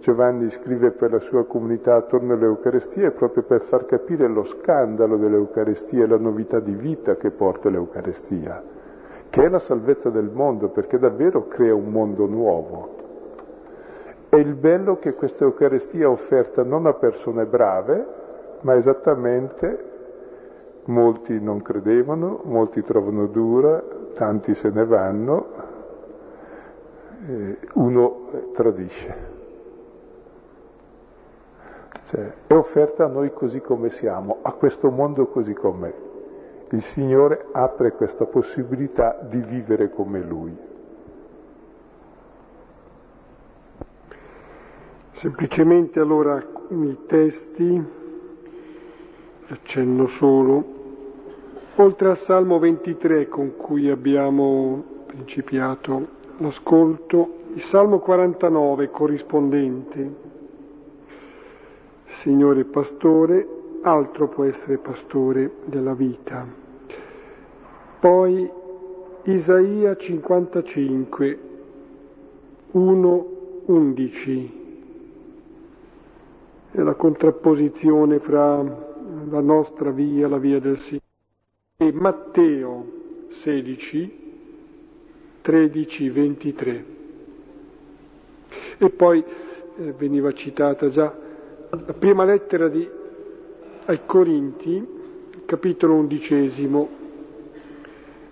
[SPEAKER 2] Giovanni scrive per la sua comunità attorno all'Eucarestia è proprio per far capire lo scandalo dell'Eucarestia e la novità di vita che porta l'Eucarestia, che è la salvezza del mondo, perché davvero crea un mondo nuovo. E il bello che questa Eucaristia è offerta non a persone brave, ma esattamente molti non credevano, molti trovano dura, tanti se ne vanno, uno tradisce. Cioè, è offerta a noi così come siamo, a questo mondo così com'è. Il Signore apre questa possibilità di vivere come Lui.
[SPEAKER 1] Semplicemente allora i testi accenno solo, oltre al Salmo 23 con cui abbiamo principiato l'ascolto, il Salmo 49 corrispondente. Signore pastore, altro può essere pastore della vita. Poi Isaia 55, 1, 11. È la contrapposizione fra la nostra via, la via del Signore. E Matteo 16, 13, 23. E poi eh, veniva citata già la prima lettera di, ai Corinti, capitolo undicesimo,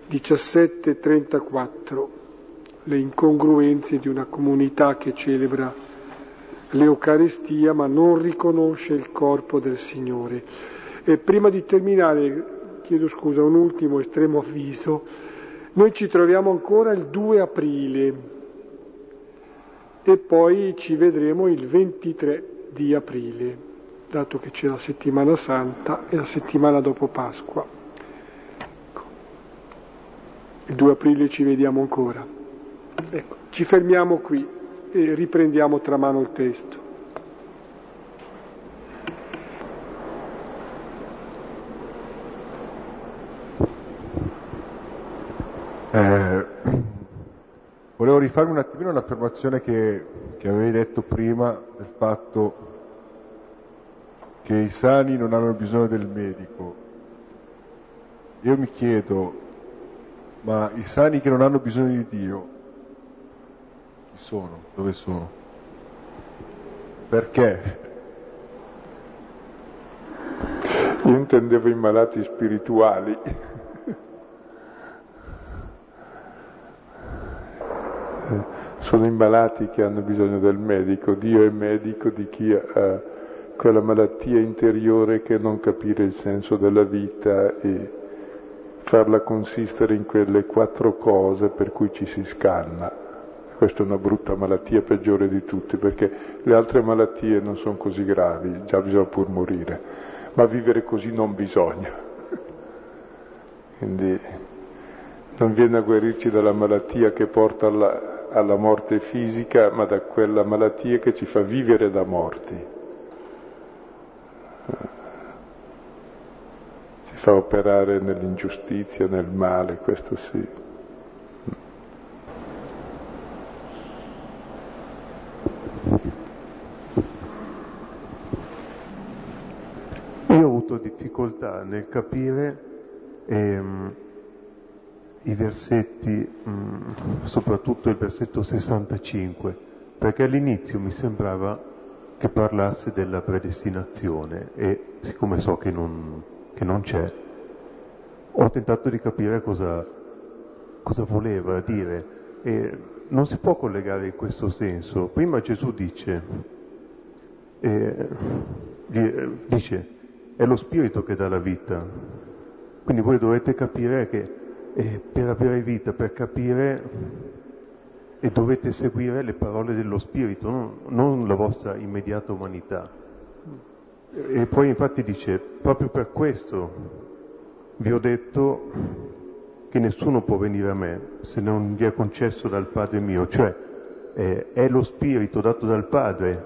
[SPEAKER 1] 17, 34, le incongruenze di una comunità che celebra l'Eucaristia ma non riconosce il corpo del Signore. E prima di terminare, chiedo scusa, un ultimo estremo avviso, noi ci troviamo ancora il 2 aprile e poi ci vedremo il 23 di aprile, dato che c'è la settimana santa e la settimana dopo Pasqua. Ecco. Il 2 aprile ci vediamo ancora. Ecco, ci fermiamo qui e riprendiamo tra mano il testo.
[SPEAKER 3] Eh, volevo rifarmi un attimino un'affermazione che, che avevi detto prima del fatto che i sani non hanno bisogno del medico. Io mi chiedo, ma i sani che non hanno bisogno di Dio, chi sono? Dove sono? Perché?
[SPEAKER 2] Io intendevo i malati spirituali. Sono i malati che hanno bisogno del medico, Dio è medico di chi ha quella malattia interiore che è non capire il senso della vita e farla consistere in quelle quattro cose per cui ci si scanna. Questa è una brutta malattia, peggiore di tutte, perché le altre malattie non sono così gravi, già bisogna pur morire, ma vivere così non bisogna. Quindi non viene a guarirci dalla malattia che porta alla, alla morte fisica, ma da quella malattia che ci fa vivere da morti. Ci fa operare nell'ingiustizia, nel male, questo sì.
[SPEAKER 3] Io ho avuto difficoltà nel capire
[SPEAKER 4] E, um, I versetti, um, soprattutto il versetto 65, perché all'inizio mi sembrava che parlasse della predestinazione e siccome so che non, che non c'è, ho tentato di capire cosa, cosa voleva dire e non si può collegare in questo senso. Prima Gesù dice, eh, dice, è lo spirito che dà la vita. Quindi voi dovete capire che eh, per avere vita, per capire, e dovete seguire le parole dello spirito, non, non la vostra immediata umanità. E poi infatti dice, proprio per questo vi ho detto che nessuno può venire a me se non gli è concesso dal Padre mio, cioè eh, è lo Spirito dato dal Padre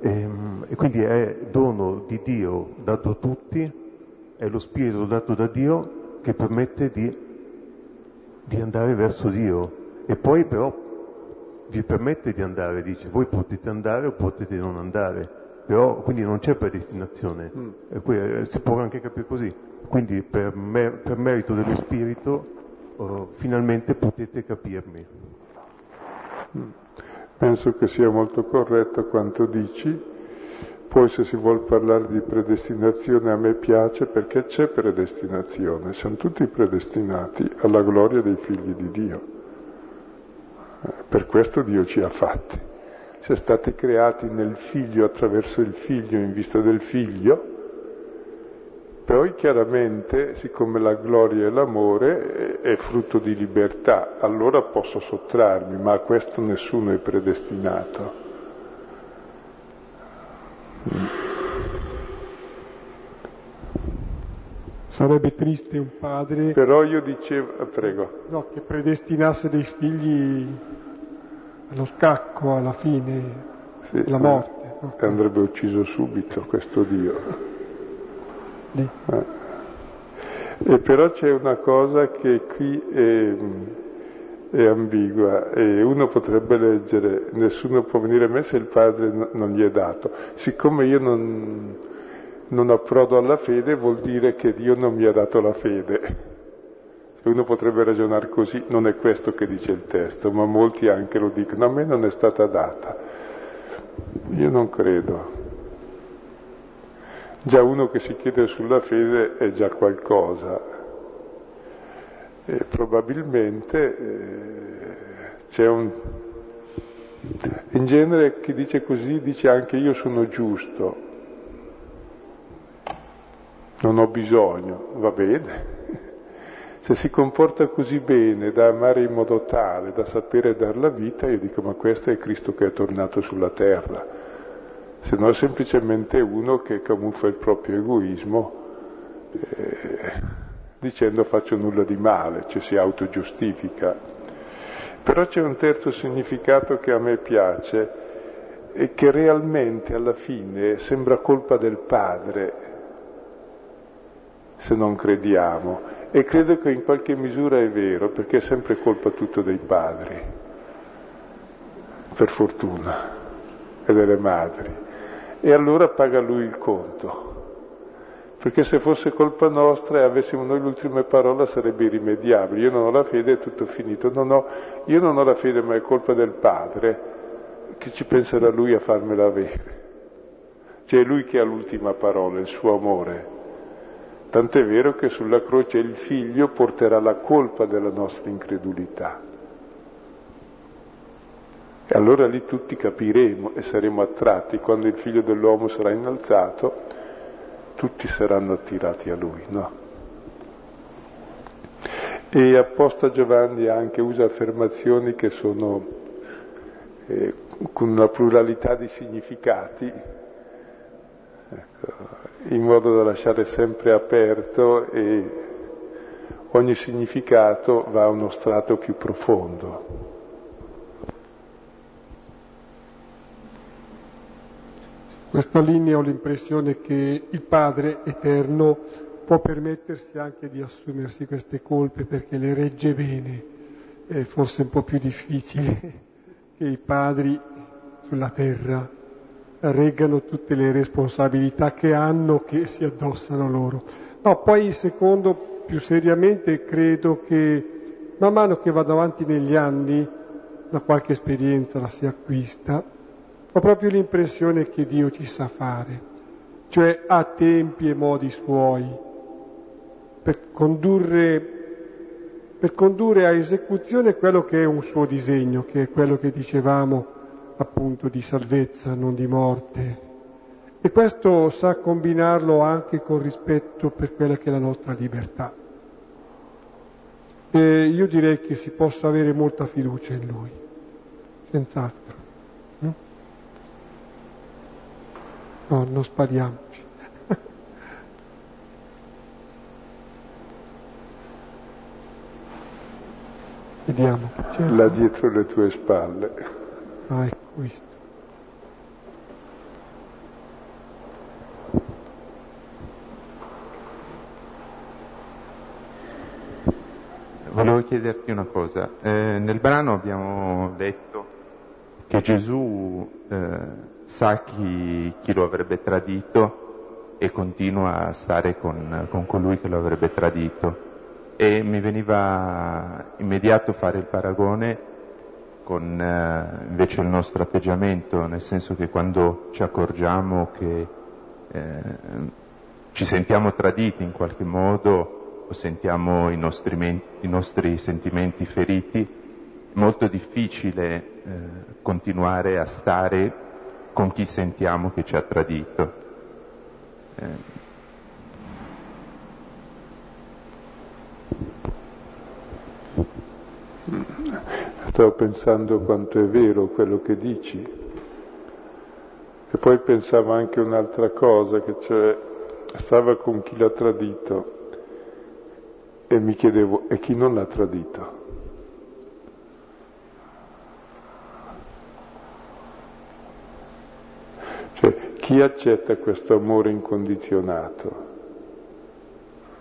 [SPEAKER 4] ehm, e quindi è dono di Dio dato a tutti, è lo Spirito dato da Dio che permette di, di andare verso Dio e poi però vi permette di andare, dice, voi potete andare o potete non andare, però quindi non c'è predestinazione, mm. e qui, eh, si può anche capire così. Quindi per, mer- per merito dello Spirito oh, finalmente potete capirmi.
[SPEAKER 2] Penso che sia molto corretto quanto dici. Poi se si vuole parlare di predestinazione a me piace perché c'è predestinazione, siamo tutti predestinati alla gloria dei figli di Dio. Eh, per questo Dio ci ha fatti. Siamo stati creati nel figlio attraverso il figlio in vista del figlio poi chiaramente, siccome la gloria e l'amore è frutto di libertà, allora posso sottrarmi, ma a questo nessuno è predestinato.
[SPEAKER 1] Sarebbe triste un padre.
[SPEAKER 2] Però io dicevo, ah, prego.
[SPEAKER 1] No, che predestinasse dei figli allo scacco alla fine, sì, la morte. No?
[SPEAKER 2] Andrebbe ucciso subito questo Dio. Lì. Eh. E però c'è una cosa che qui è, è, ambigua e uno potrebbe leggere nessuno può venire a me se il padre non gli è dato. Siccome io non, non approdo alla fede vuol dire che Dio non mi ha dato la fede. Uno potrebbe ragionare così, non è questo che dice il testo, ma molti anche lo dicono, a me non è stata data. Io non credo. Già uno che si chiede sulla fede è già qualcosa. E probabilmente eh, c'è un... In genere chi dice così dice anche io sono giusto, non ho bisogno, va bene. Se si comporta così bene da amare in modo tale, da sapere dar la vita, io dico ma questo è Cristo che è tornato sulla terra se no è semplicemente uno che camuffa il proprio egoismo eh, dicendo faccio nulla di male, cioè si autogiustifica. Però c'è un terzo significato che a me piace e che realmente alla fine sembra colpa del padre se non crediamo e credo che in qualche misura è vero perché è sempre colpa tutto dei padri, per fortuna, e delle madri e allora paga lui il conto. Perché se fosse colpa nostra e avessimo noi l'ultima parola sarebbe irrimediabile. Io non ho la fede, è tutto finito. Non ho, io non ho la fede, ma è colpa del Padre, che ci penserà lui a farmela avere. Cioè è lui che ha l'ultima parola, il suo amore. Tant'è vero che sulla croce il figlio porterà la colpa della nostra incredulità. E allora lì tutti capiremo e saremo attratti, quando il figlio dell'uomo sarà innalzato, tutti saranno attirati a lui, no? E apposta Giovanni anche usa affermazioni che sono eh, con una pluralità di significati, ecco, in modo da lasciare sempre aperto e ogni significato va a uno strato più profondo.
[SPEAKER 1] Questa linea ho l'impressione che il Padre eterno può permettersi anche di assumersi queste colpe perché le regge bene. È forse un po' più difficile che i padri sulla terra reggano tutte le responsabilità che hanno, che si addossano loro. No, poi secondo più seriamente credo che man mano che vado avanti negli anni, da qualche esperienza la si acquista, ho proprio l'impressione che Dio ci sa fare, cioè ha tempi e modi suoi per condurre, per condurre a esecuzione quello che è un suo disegno, che è quello che dicevamo appunto di salvezza, non di morte. E questo sa combinarlo anche con rispetto per quella che è la nostra libertà. E io direi che si possa avere molta fiducia in Lui, senz'altro. Mm? No, non spariamoci. Vediamo che c'è.
[SPEAKER 2] Là dietro le tue spalle.
[SPEAKER 1] Ah, ecco questo.
[SPEAKER 5] Volevo chiederti una cosa. Eh, nel brano abbiamo letto che Gesù eh, sa chi, chi, lo avrebbe tradito e continua a stare con, con colui che lo avrebbe tradito. E mi veniva immediato fare il paragone con eh, invece il nostro atteggiamento, nel senso che quando ci accorgiamo che eh, ci sentiamo traditi in qualche modo o sentiamo i nostri, i nostri sentimenti feriti, è molto difficile eh, continuare a stare con chi sentiamo che ci ha tradito. Eh,
[SPEAKER 2] Stavo pensando quanto è vero quello che dici. E poi pensavo anche un'altra cosa, che cioè stava con chi l'ha tradito e mi chiedevo, e chi non l'ha tradito? Chi accetta questo amore incondizionato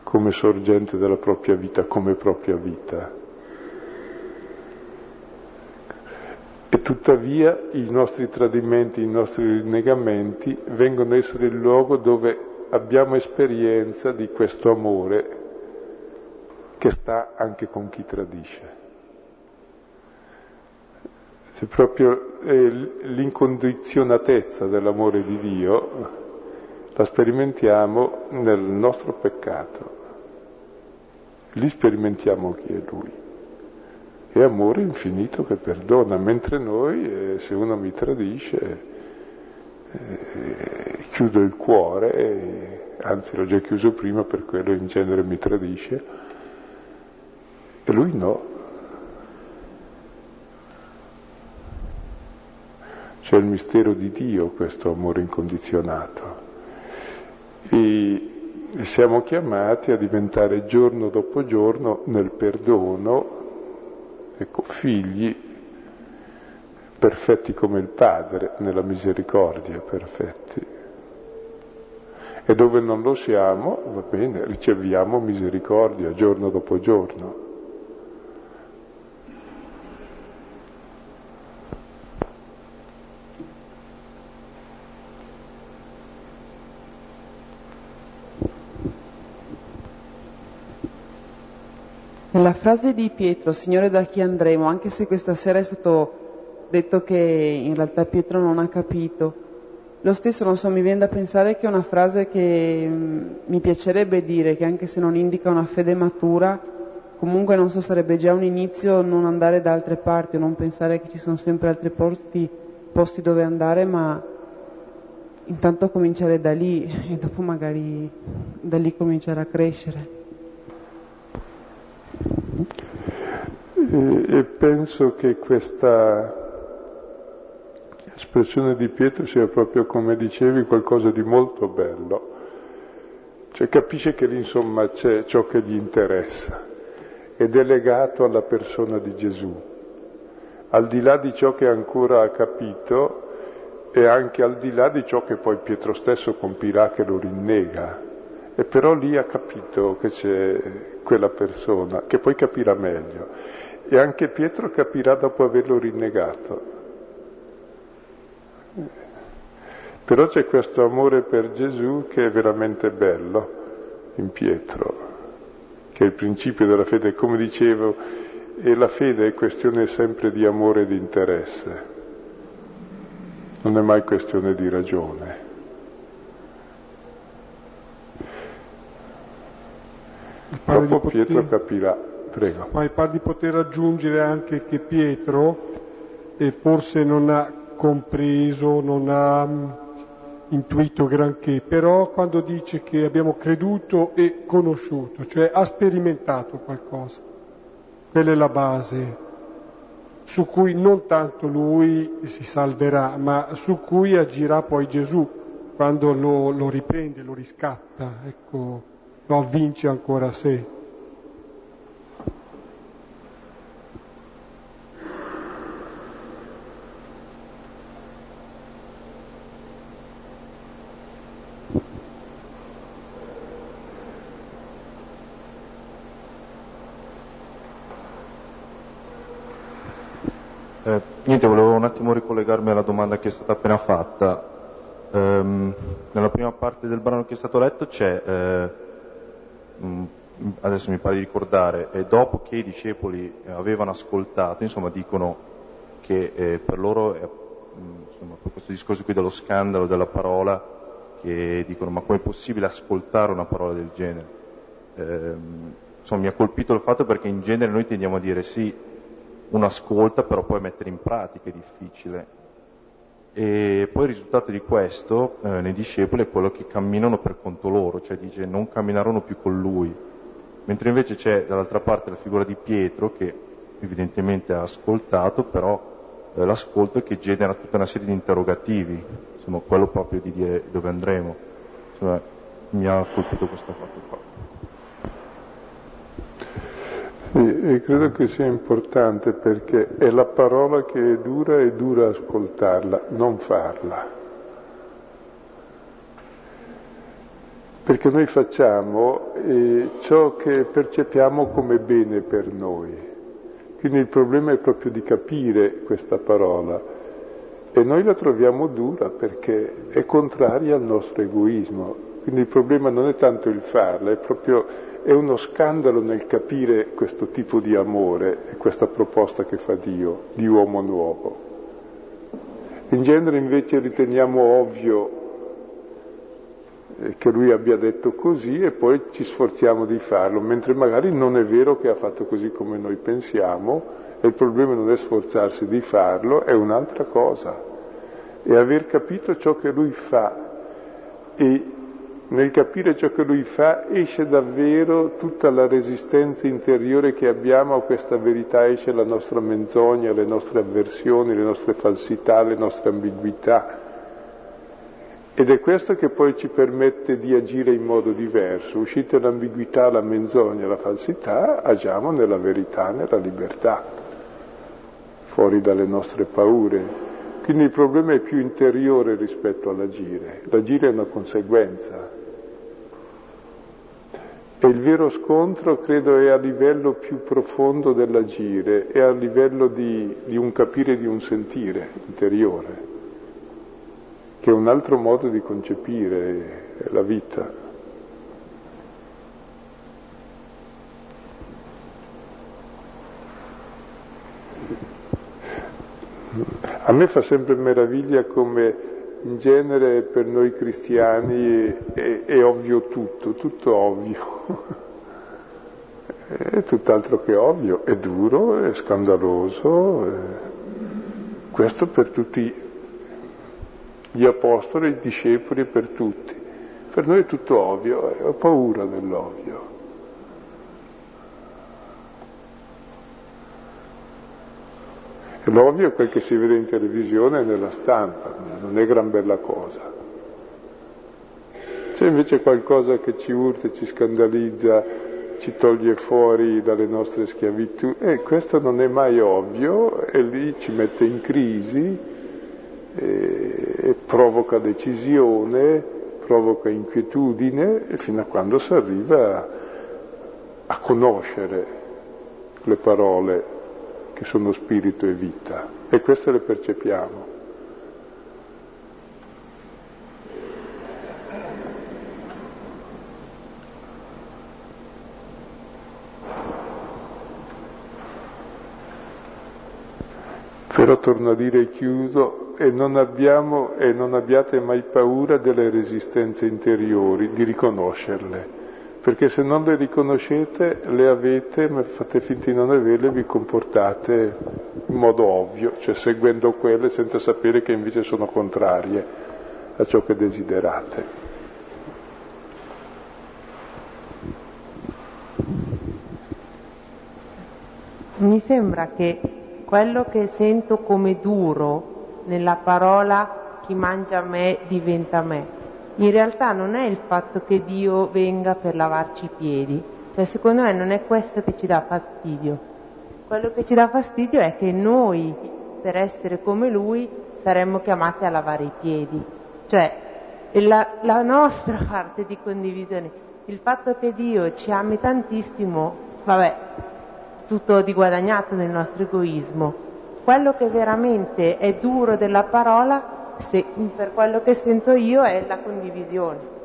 [SPEAKER 2] come sorgente della propria vita, come propria vita? E tuttavia i nostri tradimenti, i nostri rinnegamenti vengono a essere il luogo dove abbiamo esperienza di questo amore che sta anche con chi tradisce. Se proprio l'incondizionatezza dell'amore di Dio la sperimentiamo nel nostro peccato. Lì sperimentiamo chi è Lui è amore infinito che perdona, mentre noi, eh, se uno mi tradisce, eh, chiudo il cuore, eh, anzi l'ho già chiuso prima, per quello in genere mi tradisce, e lui no. C'è il mistero di Dio, questo amore incondizionato. E siamo chiamati a diventare giorno dopo giorno nel perdono ecco, figli perfetti come il Padre, nella misericordia, perfetti. E dove non lo siamo, va bene, riceviamo misericordia giorno dopo giorno.
[SPEAKER 6] Nella frase di Pietro, Signore da chi andremo, anche se questa sera è stato detto che in realtà Pietro non ha capito, lo stesso, non so, mi viene da pensare che è una frase che mm, mi piacerebbe dire, che anche se non indica una fede matura, comunque non so, sarebbe già un inizio non andare da altre parti o non pensare che ci sono sempre altri posti, posti dove andare, ma intanto cominciare da lì e dopo magari da lì cominciare a crescere.
[SPEAKER 2] E, e penso che questa espressione di Pietro sia proprio, come dicevi, qualcosa di molto bello. Cioè capisce che lì insomma c'è ciò che gli interessa ed è legato alla persona di Gesù. Al di là di ciò che ancora ha capito e anche al di là di ciò che poi Pietro stesso compirà che lo rinnega. E però lì ha capito che c'è quella persona, che poi capirà meglio. E anche Pietro capirà dopo averlo rinnegato. Però c'è questo amore per Gesù che è veramente bello in Pietro, che è il principio della fede. Come dicevo, e la fede è questione sempre di amore e di interesse, non è mai questione di ragione. Dopo. Pietro capirà.
[SPEAKER 1] Ma mi pare di poter aggiungere anche che Pietro forse non ha compreso, non ha mm, intuito granché, però quando dice che abbiamo creduto e conosciuto, cioè ha sperimentato qualcosa, quella è la base su cui non tanto lui si salverà, ma su cui agirà poi Gesù quando lo, lo riprende, lo riscatta, ecco, lo avvince ancora a sé.
[SPEAKER 7] Eh, niente, volevo un attimo ricollegarmi alla domanda che è stata appena fatta. Eh, nella prima parte del brano che è stato letto c'è, eh, mh, adesso mi pare di ricordare, dopo che i discepoli avevano ascoltato, insomma dicono che eh, per loro, è, insomma, questo discorso qui dello scandalo della parola, che dicono ma com'è possibile ascoltare una parola del genere? Ehm, insomma, mi ha colpito il fatto perché in genere noi tendiamo a dire sì, uno ascolta, però poi mettere in pratica è difficile. E poi il risultato di questo eh, nei discepoli è quello che camminano per conto loro, cioè dice non camminarono più con lui, mentre invece c'è dall'altra parte la figura di Pietro che evidentemente ha ascoltato, però eh, l'ascolto che genera tutta una serie di interrogativi, insomma quello proprio di dire dove andremo. Insomma, mi ha colpito questo fatto qua.
[SPEAKER 2] E, e credo che sia importante perché è la parola che è dura e dura ascoltarla, non farla. Perché noi facciamo eh, ciò che percepiamo come bene per noi. Quindi il problema è proprio di capire questa parola. E noi la troviamo dura perché è contraria al nostro egoismo. Quindi il problema non è tanto il farla, è proprio è uno scandalo nel capire questo tipo di amore e questa proposta che fa Dio di uomo nuovo. In genere invece riteniamo ovvio eh, che lui abbia detto così e poi ci sforziamo di farlo, mentre magari non è vero che ha fatto così come noi pensiamo e il problema non è sforzarsi di farlo, è un'altra cosa. È aver capito ciò che lui fa e nel capire ciò che lui fa esce davvero tutta la resistenza interiore che abbiamo a questa verità, esce la nostra menzogna, le nostre avversioni, le nostre falsità, le nostre ambiguità. Ed è questo che poi ci permette di agire in modo diverso. Uscite l'ambiguità, la menzogna, la falsità, agiamo nella verità, nella libertà, fuori dalle nostre paure. Quindi il problema è più interiore rispetto all'agire. L'agire è una conseguenza. E il vero scontro credo è a livello più profondo dell'agire, è a livello di, di un capire, di un sentire interiore, che è un altro modo di concepire la vita. A me fa sempre meraviglia come in genere per noi cristiani è, è ovvio tutto, tutto ovvio. è tutt'altro che ovvio, è duro, è scandaloso. Questo per tutti gli apostoli, i discepoli, per tutti. Per noi è tutto ovvio, ho paura dell'ovvio. L'ovvio è quel che si vede in televisione e nella stampa, non è gran bella cosa. C'è invece qualcosa che ci urta, ci scandalizza, ci toglie fuori dalle nostre schiavitù e questo non è mai ovvio e lì ci mette in crisi e, e provoca decisione, provoca inquietudine fino a quando si arriva a conoscere le parole che sono spirito e vita, e queste le percepiamo. Però torno a dire chiuso, e non abbiamo e non abbiate mai paura delle resistenze interiori, di riconoscerle perché se non le riconoscete, le avete, ma fate finta di non averle, vi comportate in modo ovvio, cioè seguendo quelle senza sapere che invece sono contrarie a ciò che desiderate.
[SPEAKER 8] Mi sembra che quello che sento come duro nella parola chi mangia me diventa me in realtà non è il fatto che Dio venga per lavarci i piedi, cioè secondo me non è questo che ci dà fastidio. Quello che ci dà fastidio è che noi, per essere come Lui, saremmo chiamati a lavare i piedi. Cioè, la, la nostra parte di condivisione, il fatto che Dio ci ami tantissimo, vabbè, tutto di guadagnato nel nostro egoismo. Quello che veramente è duro della parola se, per quello che sento io è la condivisione.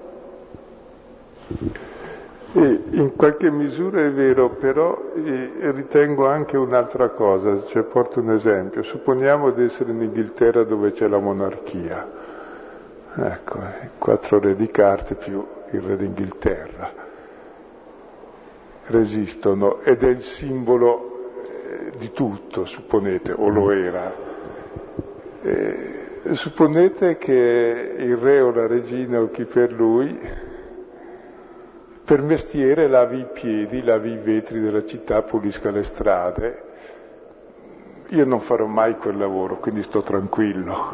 [SPEAKER 2] E in qualche misura è vero, però ritengo anche un'altra cosa, cioè porto un esempio. Supponiamo di essere in Inghilterra dove c'è la monarchia, ecco, quattro re di carte più il re d'Inghilterra resistono ed è il simbolo eh, di tutto, supponete, o lo era. Eh, Supponete che il re o la regina o chi per lui per mestiere lavi i piedi, lavi i vetri della città, pulisca le strade. Io non farò mai quel lavoro, quindi sto tranquillo,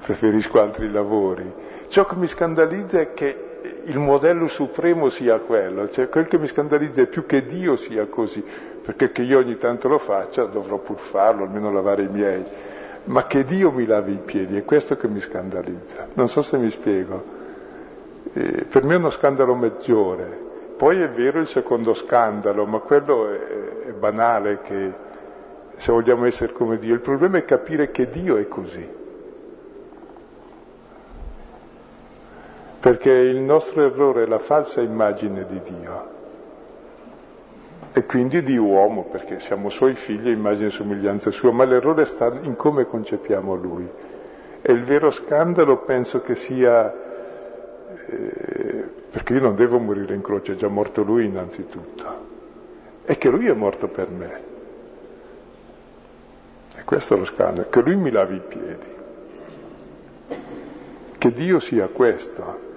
[SPEAKER 2] preferisco altri lavori. Ciò che mi scandalizza è che il modello supremo sia quello, cioè quel che mi scandalizza è più che Dio sia così, perché che io ogni tanto lo faccia dovrò pur farlo, almeno lavare i miei ma che Dio mi lavi i piedi, è questo che mi scandalizza. Non so se mi spiego. Eh, per me è uno scandalo maggiore. Poi è vero il secondo scandalo, ma quello è, è banale che se vogliamo essere come Dio, il problema è capire che Dio è così. Perché il nostro errore è la falsa immagine di Dio e quindi di uomo, perché siamo suoi figli a immagine e somiglianza sua, ma l'errore sta in come concepiamo lui. E il vero scandalo penso che sia, eh, perché io non devo morire in croce, è già morto lui innanzitutto, è che lui è morto per me. E questo è lo scandalo, che lui mi lavi i piedi, che Dio sia questo.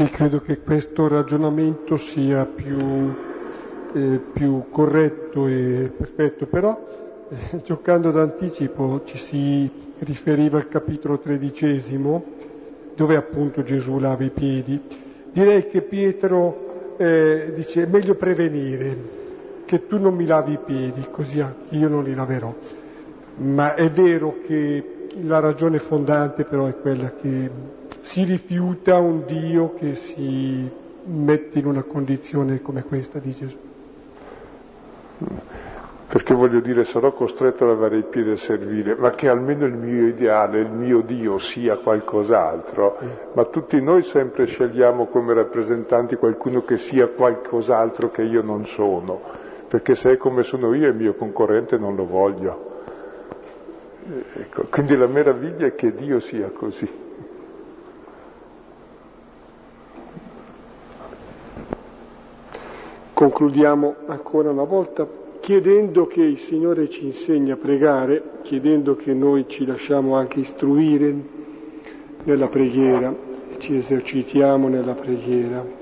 [SPEAKER 1] Sì, credo che questo ragionamento sia più, eh, più corretto e perfetto, però eh, giocando d'anticipo ci si riferiva al capitolo tredicesimo, dove appunto Gesù lava i piedi. Direi che Pietro eh, dice è meglio prevenire che tu non mi lavi i piedi, così anche io non li laverò. Ma è vero che la ragione fondante però è quella che si rifiuta un Dio che si mette in una condizione come questa di Gesù.
[SPEAKER 2] Perché voglio dire, sarò costretto a lavare i piedi a servire, ma che almeno il mio ideale, il mio Dio sia qualcos'altro. Sì. Ma tutti noi sempre scegliamo come rappresentanti qualcuno che sia qualcos'altro che io non sono, perché se è come sono io il mio concorrente non lo voglio. Ecco, quindi la meraviglia è che Dio sia così.
[SPEAKER 1] Concludiamo ancora una volta chiedendo che il Signore ci insegni a pregare, chiedendo che noi ci lasciamo anche istruire nella preghiera, ci esercitiamo nella preghiera.